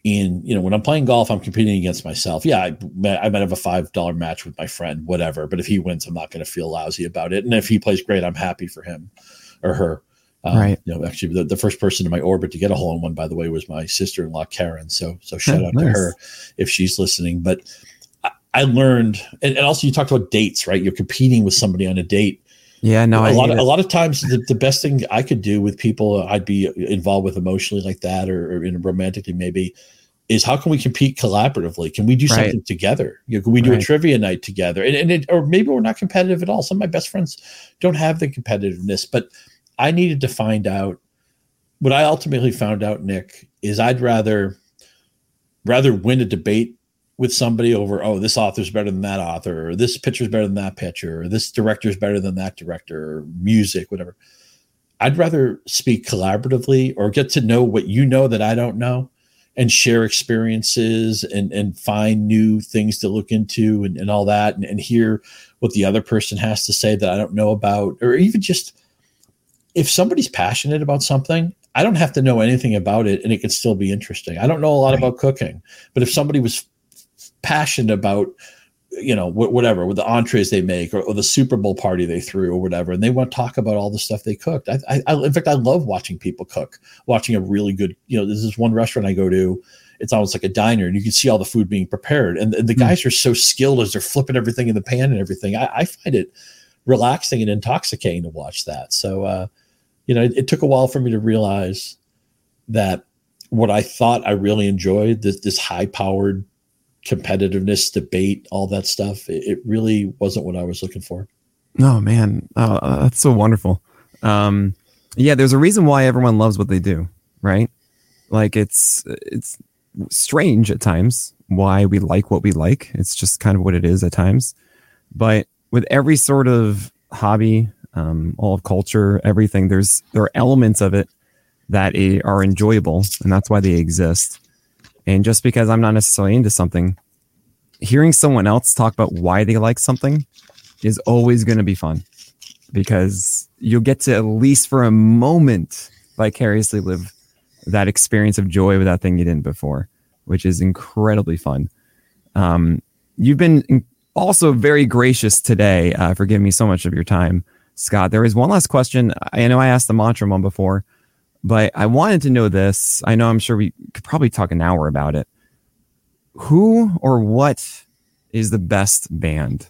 in, you know, when I'm playing golf, I'm competing against myself. Yeah, I, I might have a $5 match with my friend, whatever. But if he wins, I'm not going to feel lousy about it. And if he plays great, I'm happy for him or her. Um, right. You know, actually, the, the first person in my orbit to get a hole in one, by the way, was my sister in law, Karen. So, so shout oh, out nice. to her if she's listening. But I learned, and, and, also you talked about dates, right? You're competing with somebody on a date. Yeah, no, a I lot. Of, a lot of times, the, the best thing I could do with people I'd be involved with emotionally, like that, or, or in romantically, maybe, is how can we compete collaboratively? Can we do right. something together? You know, can we do right. a trivia night together? And, and it, or maybe we're not competitive at all. Some of my best friends don't have the competitiveness, but I needed to find out. What I ultimately found out, Nick, is I'd rather rather win a debate with somebody over, oh, this author's better than that author, or this picture's better than that picture, or this director's better than that director, or music, whatever. I'd rather speak collaboratively or get to know what you know that I don't know and share experiences and and find new things to look into and, and all that and, and hear what the other person has to say that I don't know about or even just if somebody's passionate about something I don't have to know anything about it and it can still be interesting. I don't know a lot right. about cooking, but if somebody was passionate about you know wh- whatever with the entrees they make or, or, the super bowl party they threw or whatever and they want to talk about all the stuff they cooked I, I, I, in fact i love watching people cook watching a really good you know this is one restaurant i go to it's almost like a diner and you can see all the food being prepared and, and the mm. guys are so skilled as they're flipping everything in the pan and everything i, I find it relaxing and intoxicating to watch that so uh, you know it, it took a while for me to realize that what i thought i really enjoyed this, this high powered competitiveness, debate, all that stuff. It, it really wasn't what I was looking for. Oh man, oh, uh, that's so wonderful. Um, yeah, there's a reason why everyone loves what they do, right? Like it's it's strange at times why we like what we like. It's just kind of what it is at times. But with every sort of hobby, um, all of culture, everything, there's there are elements of it that are enjoyable, and that's why they exist. And just because I'm not necessarily into something, hearing someone else talk about why they like something is always going to be fun because you'll get to at least for a moment vicariously live that experience of joy with that thing you didn't before, which is incredibly fun. Um, you've been also very gracious today uh, for giving me so much of your time, Scott. There is one last question. I know I asked the mantra one before, but I wanted to know this. I know I'm sure we could probably talk an hour about it. Who or what is the best band?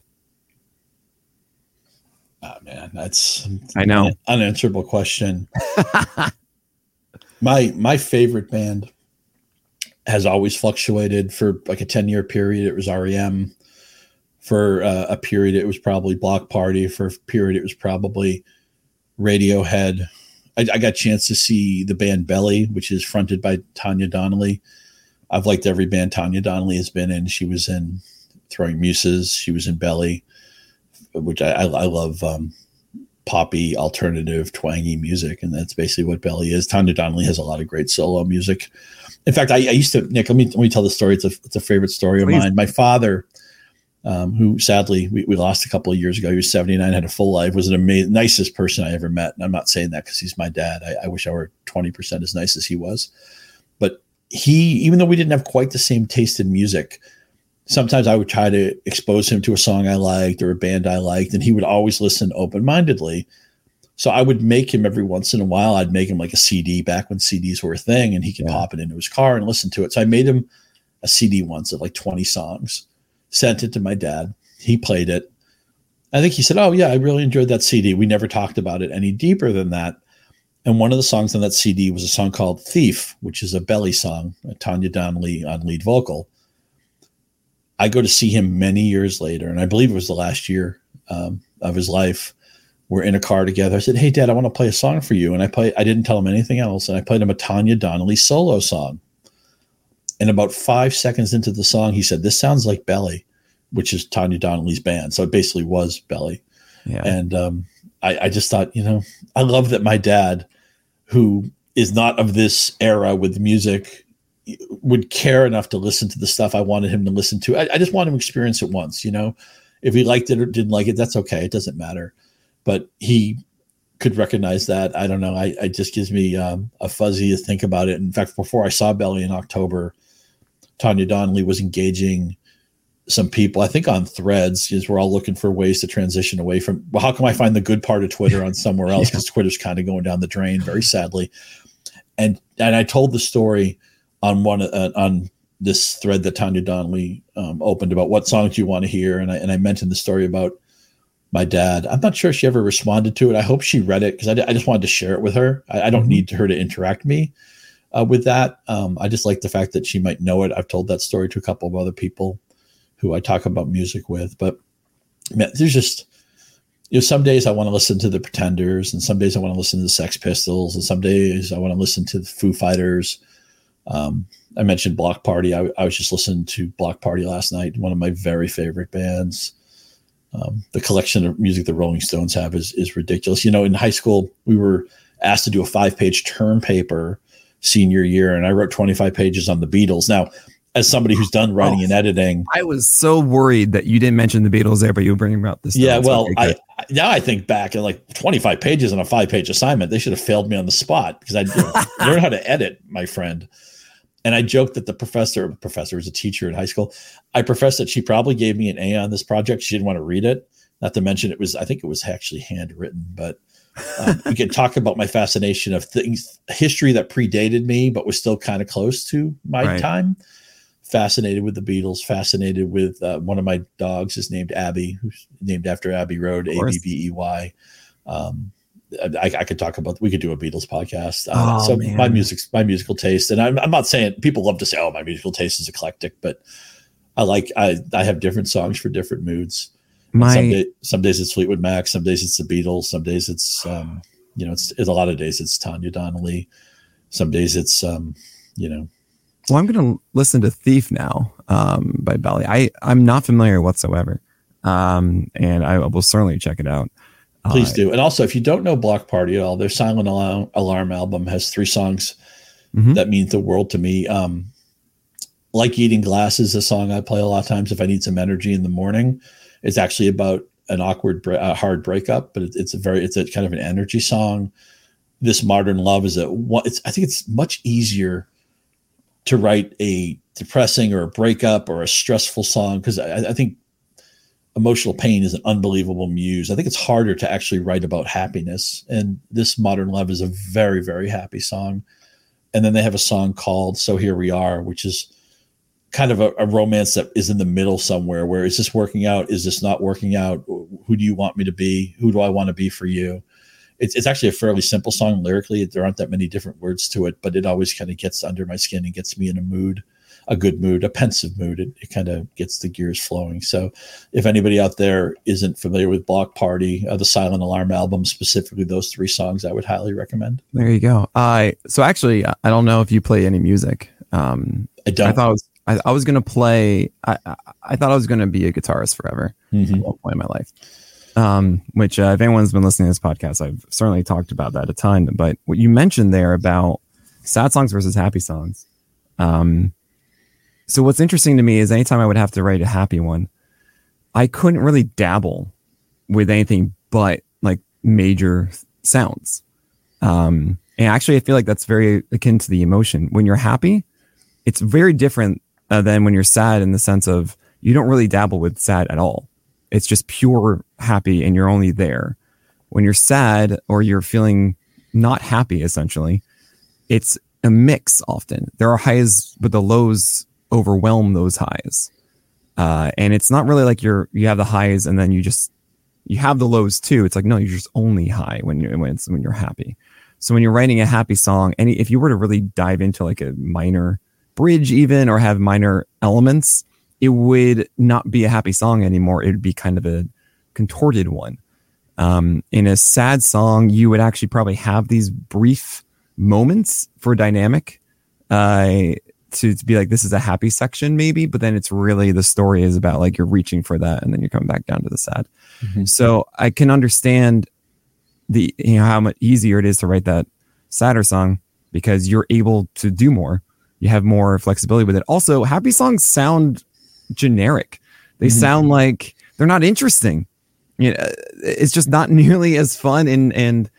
Oh man, that's I know an unanswerable question. my my favorite band has always fluctuated for like a 10 year period it was REM for uh, a period it was probably Bloc Party for a period it was probably Radiohead I, I, got a chance to see the band Belly, which is fronted by Tanya Donelly. I've liked every band Tanya Donelly has been in. She was in Throwing Muses. She was in Belly, which I, I, I love um, poppy, alternative, twangy music, and that's basically what Belly is. Tanya Donelly has a lot of great solo music. In fact, I, I used to Nick. Let me let me tell the story. It's a it's a favorite story Please. of mine. My father um, who sadly we, we lost a couple of years ago. He was 79, had a full life, was an amazing, nicest person I ever met. And I'm not saying that because he's my dad. I, I, wish I were 20% as nice as he was. But he, even though we didn't have quite the same taste in music, sometimes I would try to expose him to a song I liked or a band I liked, and he would always listen open mindedly. So I would make him every once in a while. I'd make him like a CD back when CDs were a thing, and he could yeah. pop it into his car and listen to it. So I made him a CD once of like 20 songs sent it to my dad. He played it. I think he said, Oh, yeah, I really enjoyed that CD. We never talked about it any deeper than that. And one of the songs on that CD was a song called Thief, which is a belly song, Tanya Donelly on lead vocal. I go to see him many years later, and I believe it was the last year um, of his life. We're in a car together. I said, Hey, Dad, I want to play a song for you. And I play, I didn't tell him anything else. And I played him a Tanya Donelly solo song. And about five seconds into the song, he said, This sounds like Belly, which is Tanya Donelly's band. So it basically was Belly. Yeah. And um, I, I just thought, you know, I love that my dad, who is not of this era with music, would care enough to listen to the stuff I wanted him to listen to. I, I just want him to experience it once, you know. If he liked it or didn't like it, that's okay. It doesn't matter. But he could recognize that. I don't know. I, it just gives me um, a fuzzy to think about it. In fact, before I saw Belly in October, Tanya Donelly was engaging some people, I think on threads, is we're all looking for ways to transition away from, well, how can I find the good part of Twitter on somewhere else? Because yeah. Twitter's kind of going down the drain, very sadly. And and I told the story on one uh, on this thread that Tanya Donelly um, opened about what songs you want to hear, and I and I mentioned the story about my dad. I'm not sure she ever responded to it. I hope she read it because I, I just wanted to share it with her. I, I don't mm-hmm. need her to interact me uh, with that. Um, I just like the fact that she might know it. I've told that story to a couple of other people who I talk about music with, but man, there's just you know some days I want to listen to the Pretenders, and some days I want to listen to the Sex Pistols, and some days I want to listen to the Foo Fighters. Um, I mentioned Bloc Party. I, I, was just listening to Bloc Party last night. One of my very favorite bands. Um, the collection of music the Rolling Stones have is is ridiculous. You know, in high school we were asked to do a five page term paper senior year, and I wrote 25 pages on the Beatles. Now, as somebody who's done oh, writing oh, and editing, I was so worried that you didn't mention the Beatles there, but you were bringing about this. Yeah, well, I now I think back and like 25 pages on a five page assignment, they should have failed me on the spot because I learned how to edit, my friend. And I joked that the professor, professor was a teacher in high school. I professed that she probably gave me an A on this project. She didn't want to read it. Not to mention it was, I think it was actually handwritten, but um, we could talk about my fascination of things, history that predated me, but was still kind of close to my right. time. Fascinated with the Beatles, fascinated with uh, one of my dogs is named Abby, who's named after Abbey Road, A B B E Y. Um, I, I, could talk about. We could do a Beatles podcast. Uh, oh, so man. my music, my musical taste, and I'm, I'm not saying people love to say, "Oh, my musical taste is eclectic," but I like I I have different songs for different moods. My some, day, some, days it's Fleetwood Mac, some days it's the Beatles, some days it's um, you know it's, it's a lot of days it's Tanya Donelly, some days it's um, you know. Well, I'm going to listen to Thief now um, by Belly. I I'm not familiar whatsoever, um, and I will certainly check it out. Please uh, do. And also, if you don't know Bloc Party at all, their Silent Alarm, Alarm album has three songs mm-hmm. that mean the world to me. Um, like Eating Glass is a song I play a lot of times if I need some energy in the morning. It's actually about an awkward, uh, hard breakup, but it, it's a very, it's a kind of an energy song. This Modern Love is a, it's, I think it's much easier to write a depressing or a breakup or a stressful song because I, I think emotional pain is an unbelievable muse. I think it's harder to actually write about happiness. And this Modern Love is a very, very happy song. And then they have a song called So Here We Are, which is kind of a, a, romance that is in the middle somewhere where is this working out? Is this not working out? Who do you want me to be? Who do I want to be for you? It's, it's actually a fairly simple song lyrically. There aren't that many different words to it, but it always kind of gets under my skin and gets me in a mood a good mood, a pensive mood. It, it kind of gets the gears flowing. So, if anybody out there isn't familiar with Bloc Party, uh, the Silent Alarm album, specifically those three songs, I would highly recommend. There you go. I uh, so actually, I don't know if you play any music. Um, I don't. I thought I was, I, I was gonna play. I, I, thought I was gonna be a guitarist forever mm-hmm. at one point in my life. Um, which uh, if anyone's been listening to this podcast, I've certainly talked about that a ton. But what you mentioned there about sad songs versus happy songs, um, so what's interesting to me is anytime I would have to write a happy one, I couldn't really dabble with anything but like major sounds. Um, and actually, I feel like that's very akin to the emotion. When you're happy, it's very different uh, than when you're sad in the sense of you don't really dabble with sad at all. It's just pure happy and you're only there. When you're sad or you're feeling not happy, essentially, it's a mix often. There are highs, but the lows overwhelm those highs. Uh, and it's not really like you're you have the highs and then you just you have the lows too. It's like no, you're just only high when you're when it's when you're happy. So when you're writing a happy song, any if you were to really dive into like a minor bridge even or have minor elements, it would not be a happy song anymore. It would be kind of a contorted one. Um, in a sad song, you would actually probably have these brief moments for dynamic. Uh, to, to be like this is a happy section maybe but then it's really the story is about like you're reaching for that and then you're coming back down to the sad mm-hmm. so i can understand the you know how much easier it is to write that sadder song because you're able to do more you have more flexibility with it also happy songs sound generic they mm-hmm. sound like they're not interesting you know it's just not nearly as fun and and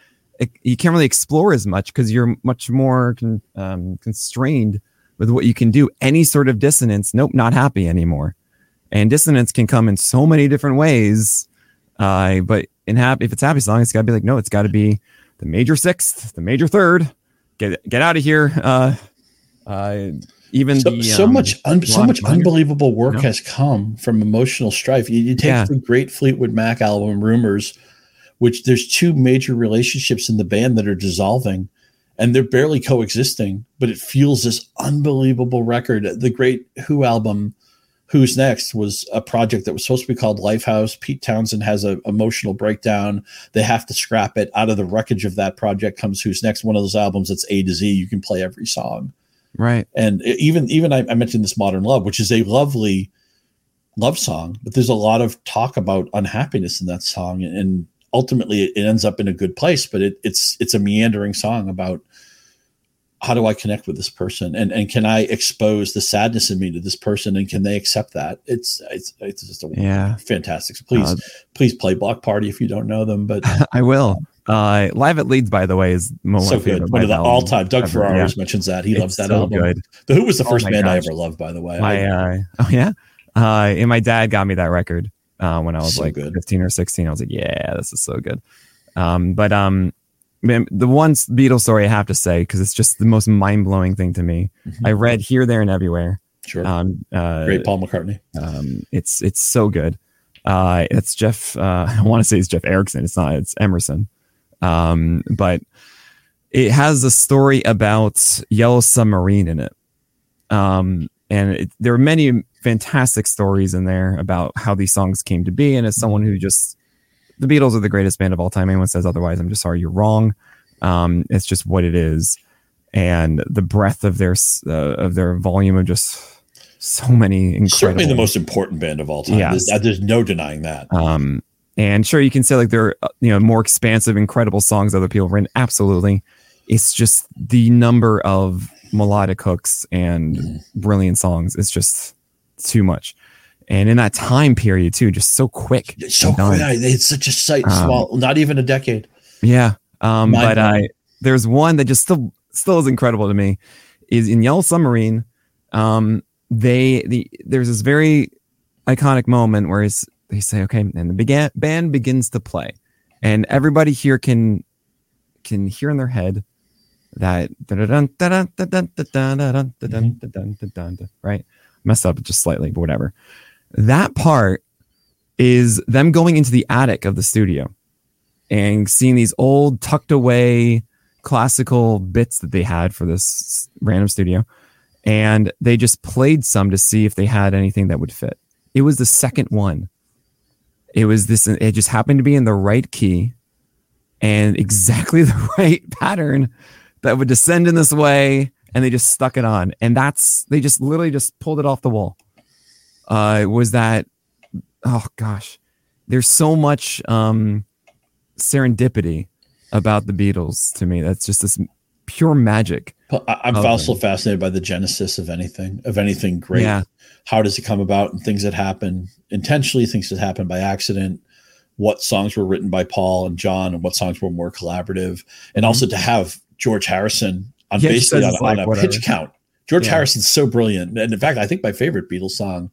it, you can't really explore as much because you're much more con, um, constrained with what you can do. Any sort of dissonance, nope, not happy anymore. And dissonance can come in so many different ways. Uh, but in happy, if it's happy song, it's got to be like, no, it's got to be the major sixth, the major third. Get get out of here. Uh, uh, even so, the, so um, much un- so much unbelievable work has come from emotional strife. You, you take yeah. the great Fleetwood Mac album, Rumors, which there's two major relationships in the band that are dissolving and they're barely coexisting, but it feels this unbelievable record. The great Who album, Who's Next, was a project that was supposed to be called Lifehouse. Pete Townshend has an emotional breakdown. They have to scrap it. Out of the wreckage of that project comes Who's Next, one of those albums that's A to Z. You can play every song. Right. And even even I, I mentioned this Modern Love, which is a lovely love song, but there's a lot of talk about unhappiness in that song. And ultimately it ends up in a good place, but it, it's it's a meandering song about how do I connect with this person and and can I expose the sadness in me to this person and can they accept that? It's it's it's just a Yeah. fantastic. So please Uh, please play Bloc Party if you don't know them, but I will. Uh, Live at Leeds, by the way, is one so good. One of the all time. Doug ever. Ferrari Yeah. mentions that. He loves that so album. good. The Who was the Oh first my band I ever loved, by the way. My I- uh, oh yeah, uh, and my dad got me that record uh, when I was So like good. 15 or 16. I was like, yeah, this is so good. Um, but um, man, the one Beatles story I have to say because it's just the most mind blowing thing to me. Mhm. I read here, there, and everywhere. sure. Um, uh, Great Paul McCartney. um, it's it's so good. Uh, it's Jeff. Uh, I want to say it's Jeff Erickson. It's not. It's Emerson. Um, but it has a story about Yellow Submarine in it. Um, and it, there are many fantastic stories in there about how these songs came to be. And as someone who just the Beatles are the greatest band of all time. Anyone says otherwise, I'm just sorry you're wrong. Um, it's just what it is, and the breadth of their uh, of their volume of just so many incredible. Certainly the most important band of all time. Yes. There's, uh, there's no denying that. Um, and sure, you can say like they're uh, you know more expansive, incredible songs other people have written. Absolutely, it's just the number of melodic hooks and Mhm. brilliant songs. It's just too much, and in that time period too, just so quick. It's so quick. It's such a sight Um, small, not even a decade. Yeah. Um, but I there's one that just still still is incredible to me is in Yellow Submarine. Um, they the there's this very iconic moment where it's, they say, okay, and the began, band begins to play, and everybody here can can hear in their head that mm-hmm. right? Messed up just slightly, but whatever. That part is them going into the attic of the studio and seeing these old tucked away classical bits that they had for this random studio. And they just played some to see if they had anything that would fit. It was the second one it was this it just happened to be in the right key and exactly the right pattern that would descend in this way and they just stuck it on. And that's they just literally just pulled it off the wall. Uh was that oh gosh there's so much um serendipity about the beatles to me. That's just this pure magic I'm also fascinated by the genesis of anything, of anything great. Yeah. How does it come about and things that happen intentionally, things that happen by accident, what songs were written by Paul and John and what songs were more collaborative. And also to have George Harrison on Mm-hmm. Yeah, basically on, it's on a whatever. pitch count. George Yeah. Harrison's so brilliant. And in fact, I think my favorite Beatles song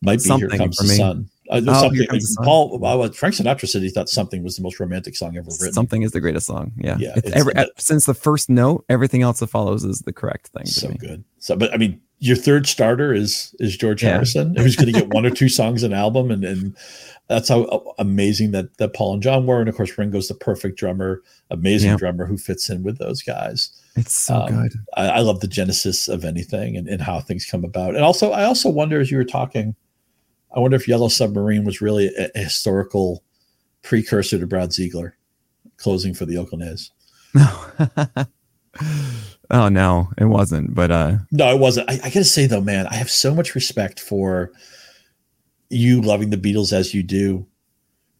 might be Something Here Comes the me. Sun. Uh, Oh, something, Here Comes the Sun. Paul, well, Frank Sinatra said he thought something was the most romantic song ever written. something is the greatest song yeah, Yeah, it's it's- every, since the first note everything else that follows is the correct thing to so me. good. So, but I mean, your third starter is is George Yeah. Harrison, who's going to get one or two songs an album, and and that's how amazing that that Paul and John were. And of course, Ringo's the perfect drummer, amazing Yeah. drummer who fits in with those guys. it's so Um, good I, I love the genesis of anything and, and how things come about. And also, I also wonder as you were talking, I wonder if Yellow Submarine was really a, a historical precursor to Brad Ziegler closing for the Oakland A's. no oh no it wasn't but uh No, it wasn't. I, I gotta say though, man, I have so much respect for you loving the Beatles as you do,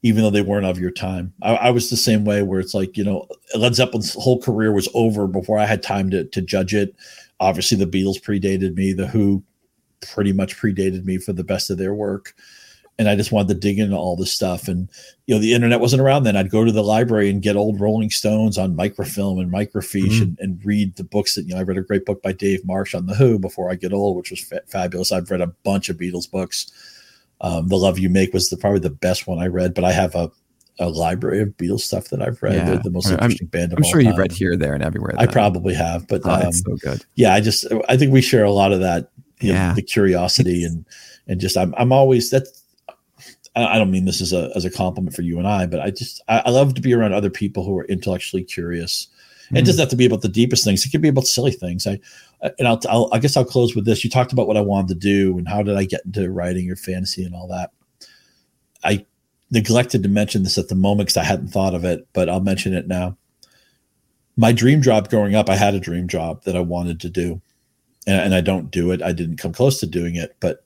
even though they weren't of your time. I, I was the same way where it's like, you know, Led Zeppelin's whole career was over before I had time to to judge it. Obviously, the Beatles predated me, the Who pretty much predated me for the best of their work. And I just wanted to dig into all this stuff. And you know, the internet wasn't around then. I'd go to the library and get old Rolling Stones on microfilm and microfiche Mhm. and, and read the books that, you know, I read a great book by Dave Marsh on The Who before I get old, which was fa- fabulous. I've read a bunch of Beatles books. Um, the Love You Make was the, probably the best one I read, but I have a, a library of Beatles stuff that I've read. Yeah. They're the most I'm- interesting band of i'm all sure you've read here there and everywhere I probably have, but oh, um, so good yeah, I just I think we share a lot of that, you know, Yeah. the curiosity and and just I'm I'm always that's I don't mean this as a as a compliment for you and I, but I just I, I love to be around other people who are intellectually curious. It Mhm. doesn't have to be about the deepest things. It can be about silly things. I and I'll, I'll I guess I'll close with this. You talked about what I wanted to do and how did I get into writing or fantasy and all that. I neglected to mention this at the moment because I hadn't thought of it, but I'll mention it now. My dream job growing up, I had a dream job that I wanted to do, and, and I don't do it. I didn't come close to doing it, but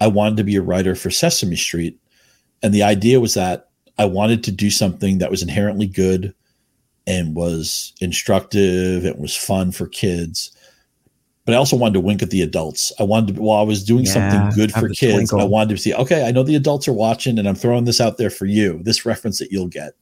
I wanted to be a writer for Sesame Street, and the idea was that I wanted to do something that was inherently good and was instructive. It was fun for kids. But I also wanted to wink at the adults. I wanted to, while I was doing yeah, something good for kids, I wanted to see, okay, I know the adults are watching and I'm throwing this out there for you, this reference that you'll get.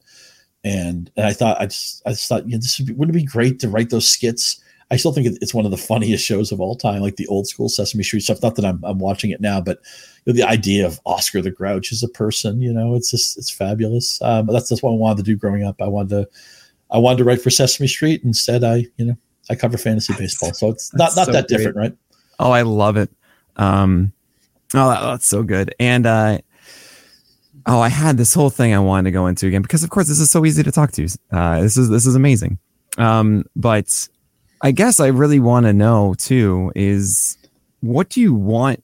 And, and I thought, I just, I just thought, you know, this would be, wouldn't it be great to write those skits? I still think it's one of the funniest shows of all time, like the old school Sesame Street stuff. Not that I'm, I'm watching it now, but you know, the idea of Oscar the Grouch as a person, you know, it's just, it's fabulous. Um, that's, that's what I wanted to do growing up. I wanted to, I wanted to write for Sesame Street. Instead, I, you know, I cover fantasy baseball, so it's not not so that great. different, right? Oh, I love it. Um, oh, that, that's so good. And uh, oh, I had this whole thing I wanted to go into again because, of course, this is so easy to talk to. Uh, this is this is amazing. Um, but I guess I really want to know too is what do you want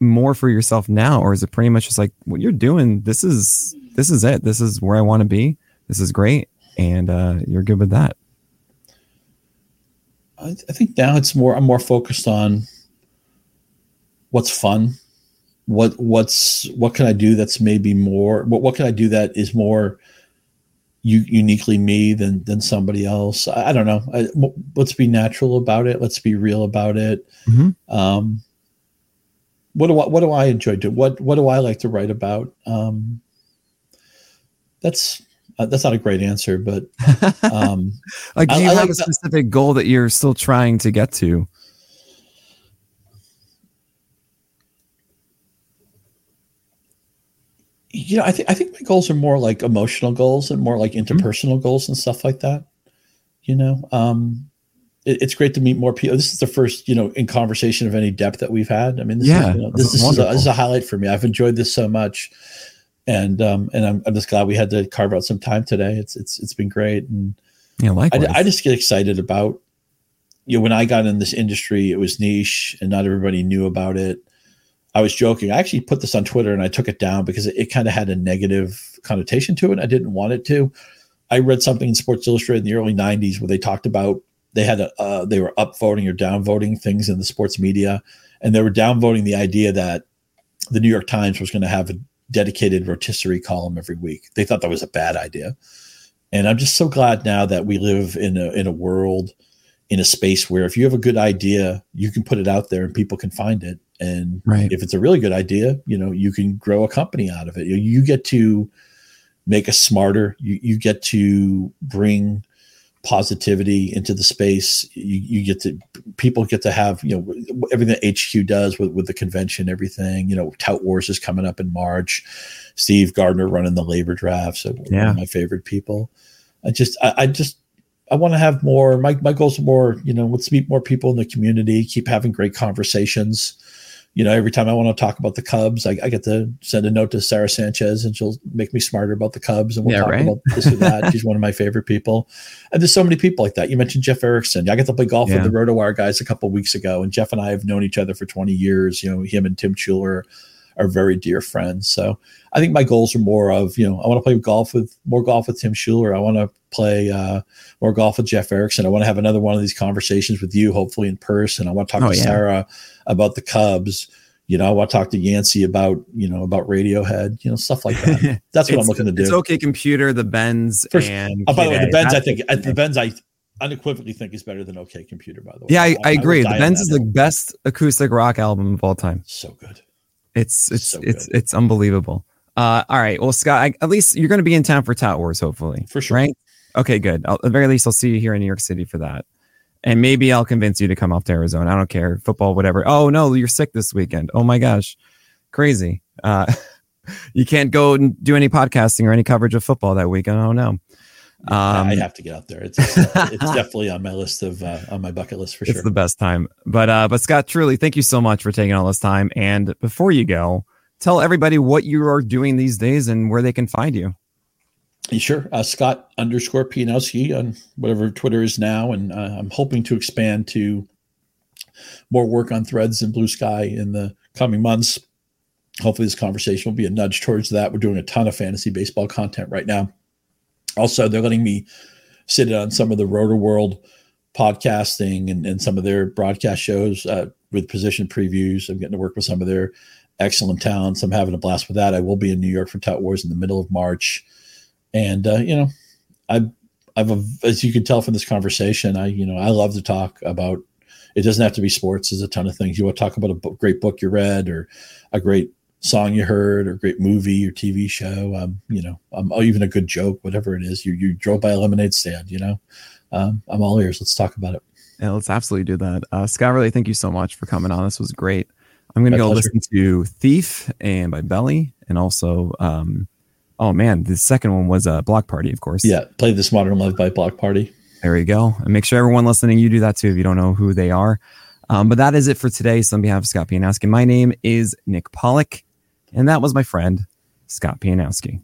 more for yourself now, or is it pretty much just like what you're doing? This is this is it. This is where I want to be. This is great, and uh, you're good with that. I, I think now it's more. I'm more focused on what's fun. What what's what can I do that's maybe more. What what can I do that is more u- uniquely me than than somebody else. I, I don't know. I, let's be natural about it. Let's be real about it. Mm-hmm. Um, what do I, what do I enjoy doing? What what do I like to write about? Um, that's uh, that's not a great answer, but um, like, do you I, have like a specific that. goal that you're still trying to get to? You know, I think I think my goals are more like emotional goals and more like mm-hmm. interpersonal mm-hmm. goals and stuff like that. You know, um, it, it's great to meet more people. This is the first, you know, in conversation of any depth that we've had. I mean, this yeah, is, you know, this, this is a, this is a highlight for me. I've enjoyed this so much and um, and I'm, I'm just glad we had to carve out some time today. It's it's it's been great, and yeah, likewise. I, I just get excited about you know when I got in this industry, it was niche, and not everybody knew about it. I was joking. I actually put this on Twitter and I took it down because it, it kind of had a negative connotation to it. I didn't want it to. I read something in Sports Illustrated in the early '90s where they talked about they had a uh, they were upvoting or downvoting things in the sports media, and they were downvoting the idea that the New York Times was going to have a dedicated rotisserie column every week. They thought that was a bad idea. And I'm just so glad now that we live in a in a world in a space where if you have a good idea, you can put it out there and people can find it. And right. if it's a really good idea, you know, you can grow a company out of it. You, you get to make us smarter. You, you get to bring positivity into the space. You, you get to people get to have you know everything that HQ does with with the convention, everything. You know, Tout Wars is coming up in March. Steve Gardner running the LABR draft, so yeah. one of my favorite people. I just I, I just I want to have more. My my goals are more. You know, let's meet more people in the community. Keep having great conversations you know, every time I want to talk about the Cubs, I, I, get to send a note to Sarah Sanchez and she'll make me smarter about the Cubs and we'll yeah, talk right? about this or that. She's one of my favorite people. And there's so many people like that. You mentioned Jeff Erickson. I got to play golf yeah. with the RotoWire guys a couple weeks ago, and Jeff and I have known each other for 20 years. You know, him and Tim Schuler are very dear friends. So I think my goals are more of, you know, I want to play golf with more golf with Tim Schuler. I want to play uh, more golf with Jeff Erickson. I want to have another one of these conversations with you, hopefully in person. I want to talk oh, to yeah. Sarah about the Cubs. You know, I want to talk to Yancey about, you know, about Radiohead, you know, stuff like that. That's what I'm looking to do. It's okay, computer, the Bends, For, and oh, by the way, the Bends, I think the Bends, I unequivocally think is better than OK Computer. By the way, yeah, I, I, I agree. The Bends is the best acoustic rock album of all time. So good. It's it's so it's it's unbelievable. Uh, all right. Well, Scott, I, at least you're going to be in town for Tout Wars, hopefully. For sure. Right. Okay, good. I'll, at the very least, I'll see you here in New York City for that. And maybe I'll convince you to come off to Arizona. I don't care. Football, whatever. Oh, no, you're sick this weekend. Oh, my gosh. Crazy. Uh, you can't go and do any podcasting or any coverage of football that weekend. Oh, no. Um, I have to get out there. It's, it's, definitely on my list of uh, on my bucket list for sure. It's the best time. But uh, but Scott, truly, thank you so much for taking all this time. And before you go, tell everybody what you are doing these days and where they can find you. Sure, uh, Scott underscore Pianowski on whatever Twitter is now, and uh, I'm hoping to expand to more work on Threads and Bluesky in the coming months. Hopefully, this conversation will be a nudge towards that. We're doing a ton of fantasy baseball content right now also, they're letting me sit on some of the Rotoworld podcasting and, and some of their broadcast shows uh, with position previews. I'm getting to work with some of their excellent talents. I'm having a blast with that. I will be in New York for Tout Wars in the middle of March, and uh, you know, I I've as you can tell from this conversation, I you know I love to talk about. It doesn't have to be sports. There's a ton of things. You want to talk about a book, great book you read, or a great song you heard, or great movie or TV show. Um, you know, um, or even a good joke, whatever it is. You you drove by a lemonade stand. You know, um, I'm all ears. Let's talk about it. Yeah, let's absolutely do that. Uh, Scott, really, thank you so much for coming on. This was great. I'm going to go pleasure. listen to Thief and by Belly, and also, um, oh man, the second one was a uh, Bloc Party, of course. Yeah, play This Modern Love by Bloc Party. There you go. And make sure everyone listening, you do that too if you don't know who they are. Um, but that is it for today. So on behalf of Scott Pianowski, my name is Nick Pollack, and that was my friend, Scott Pianowski.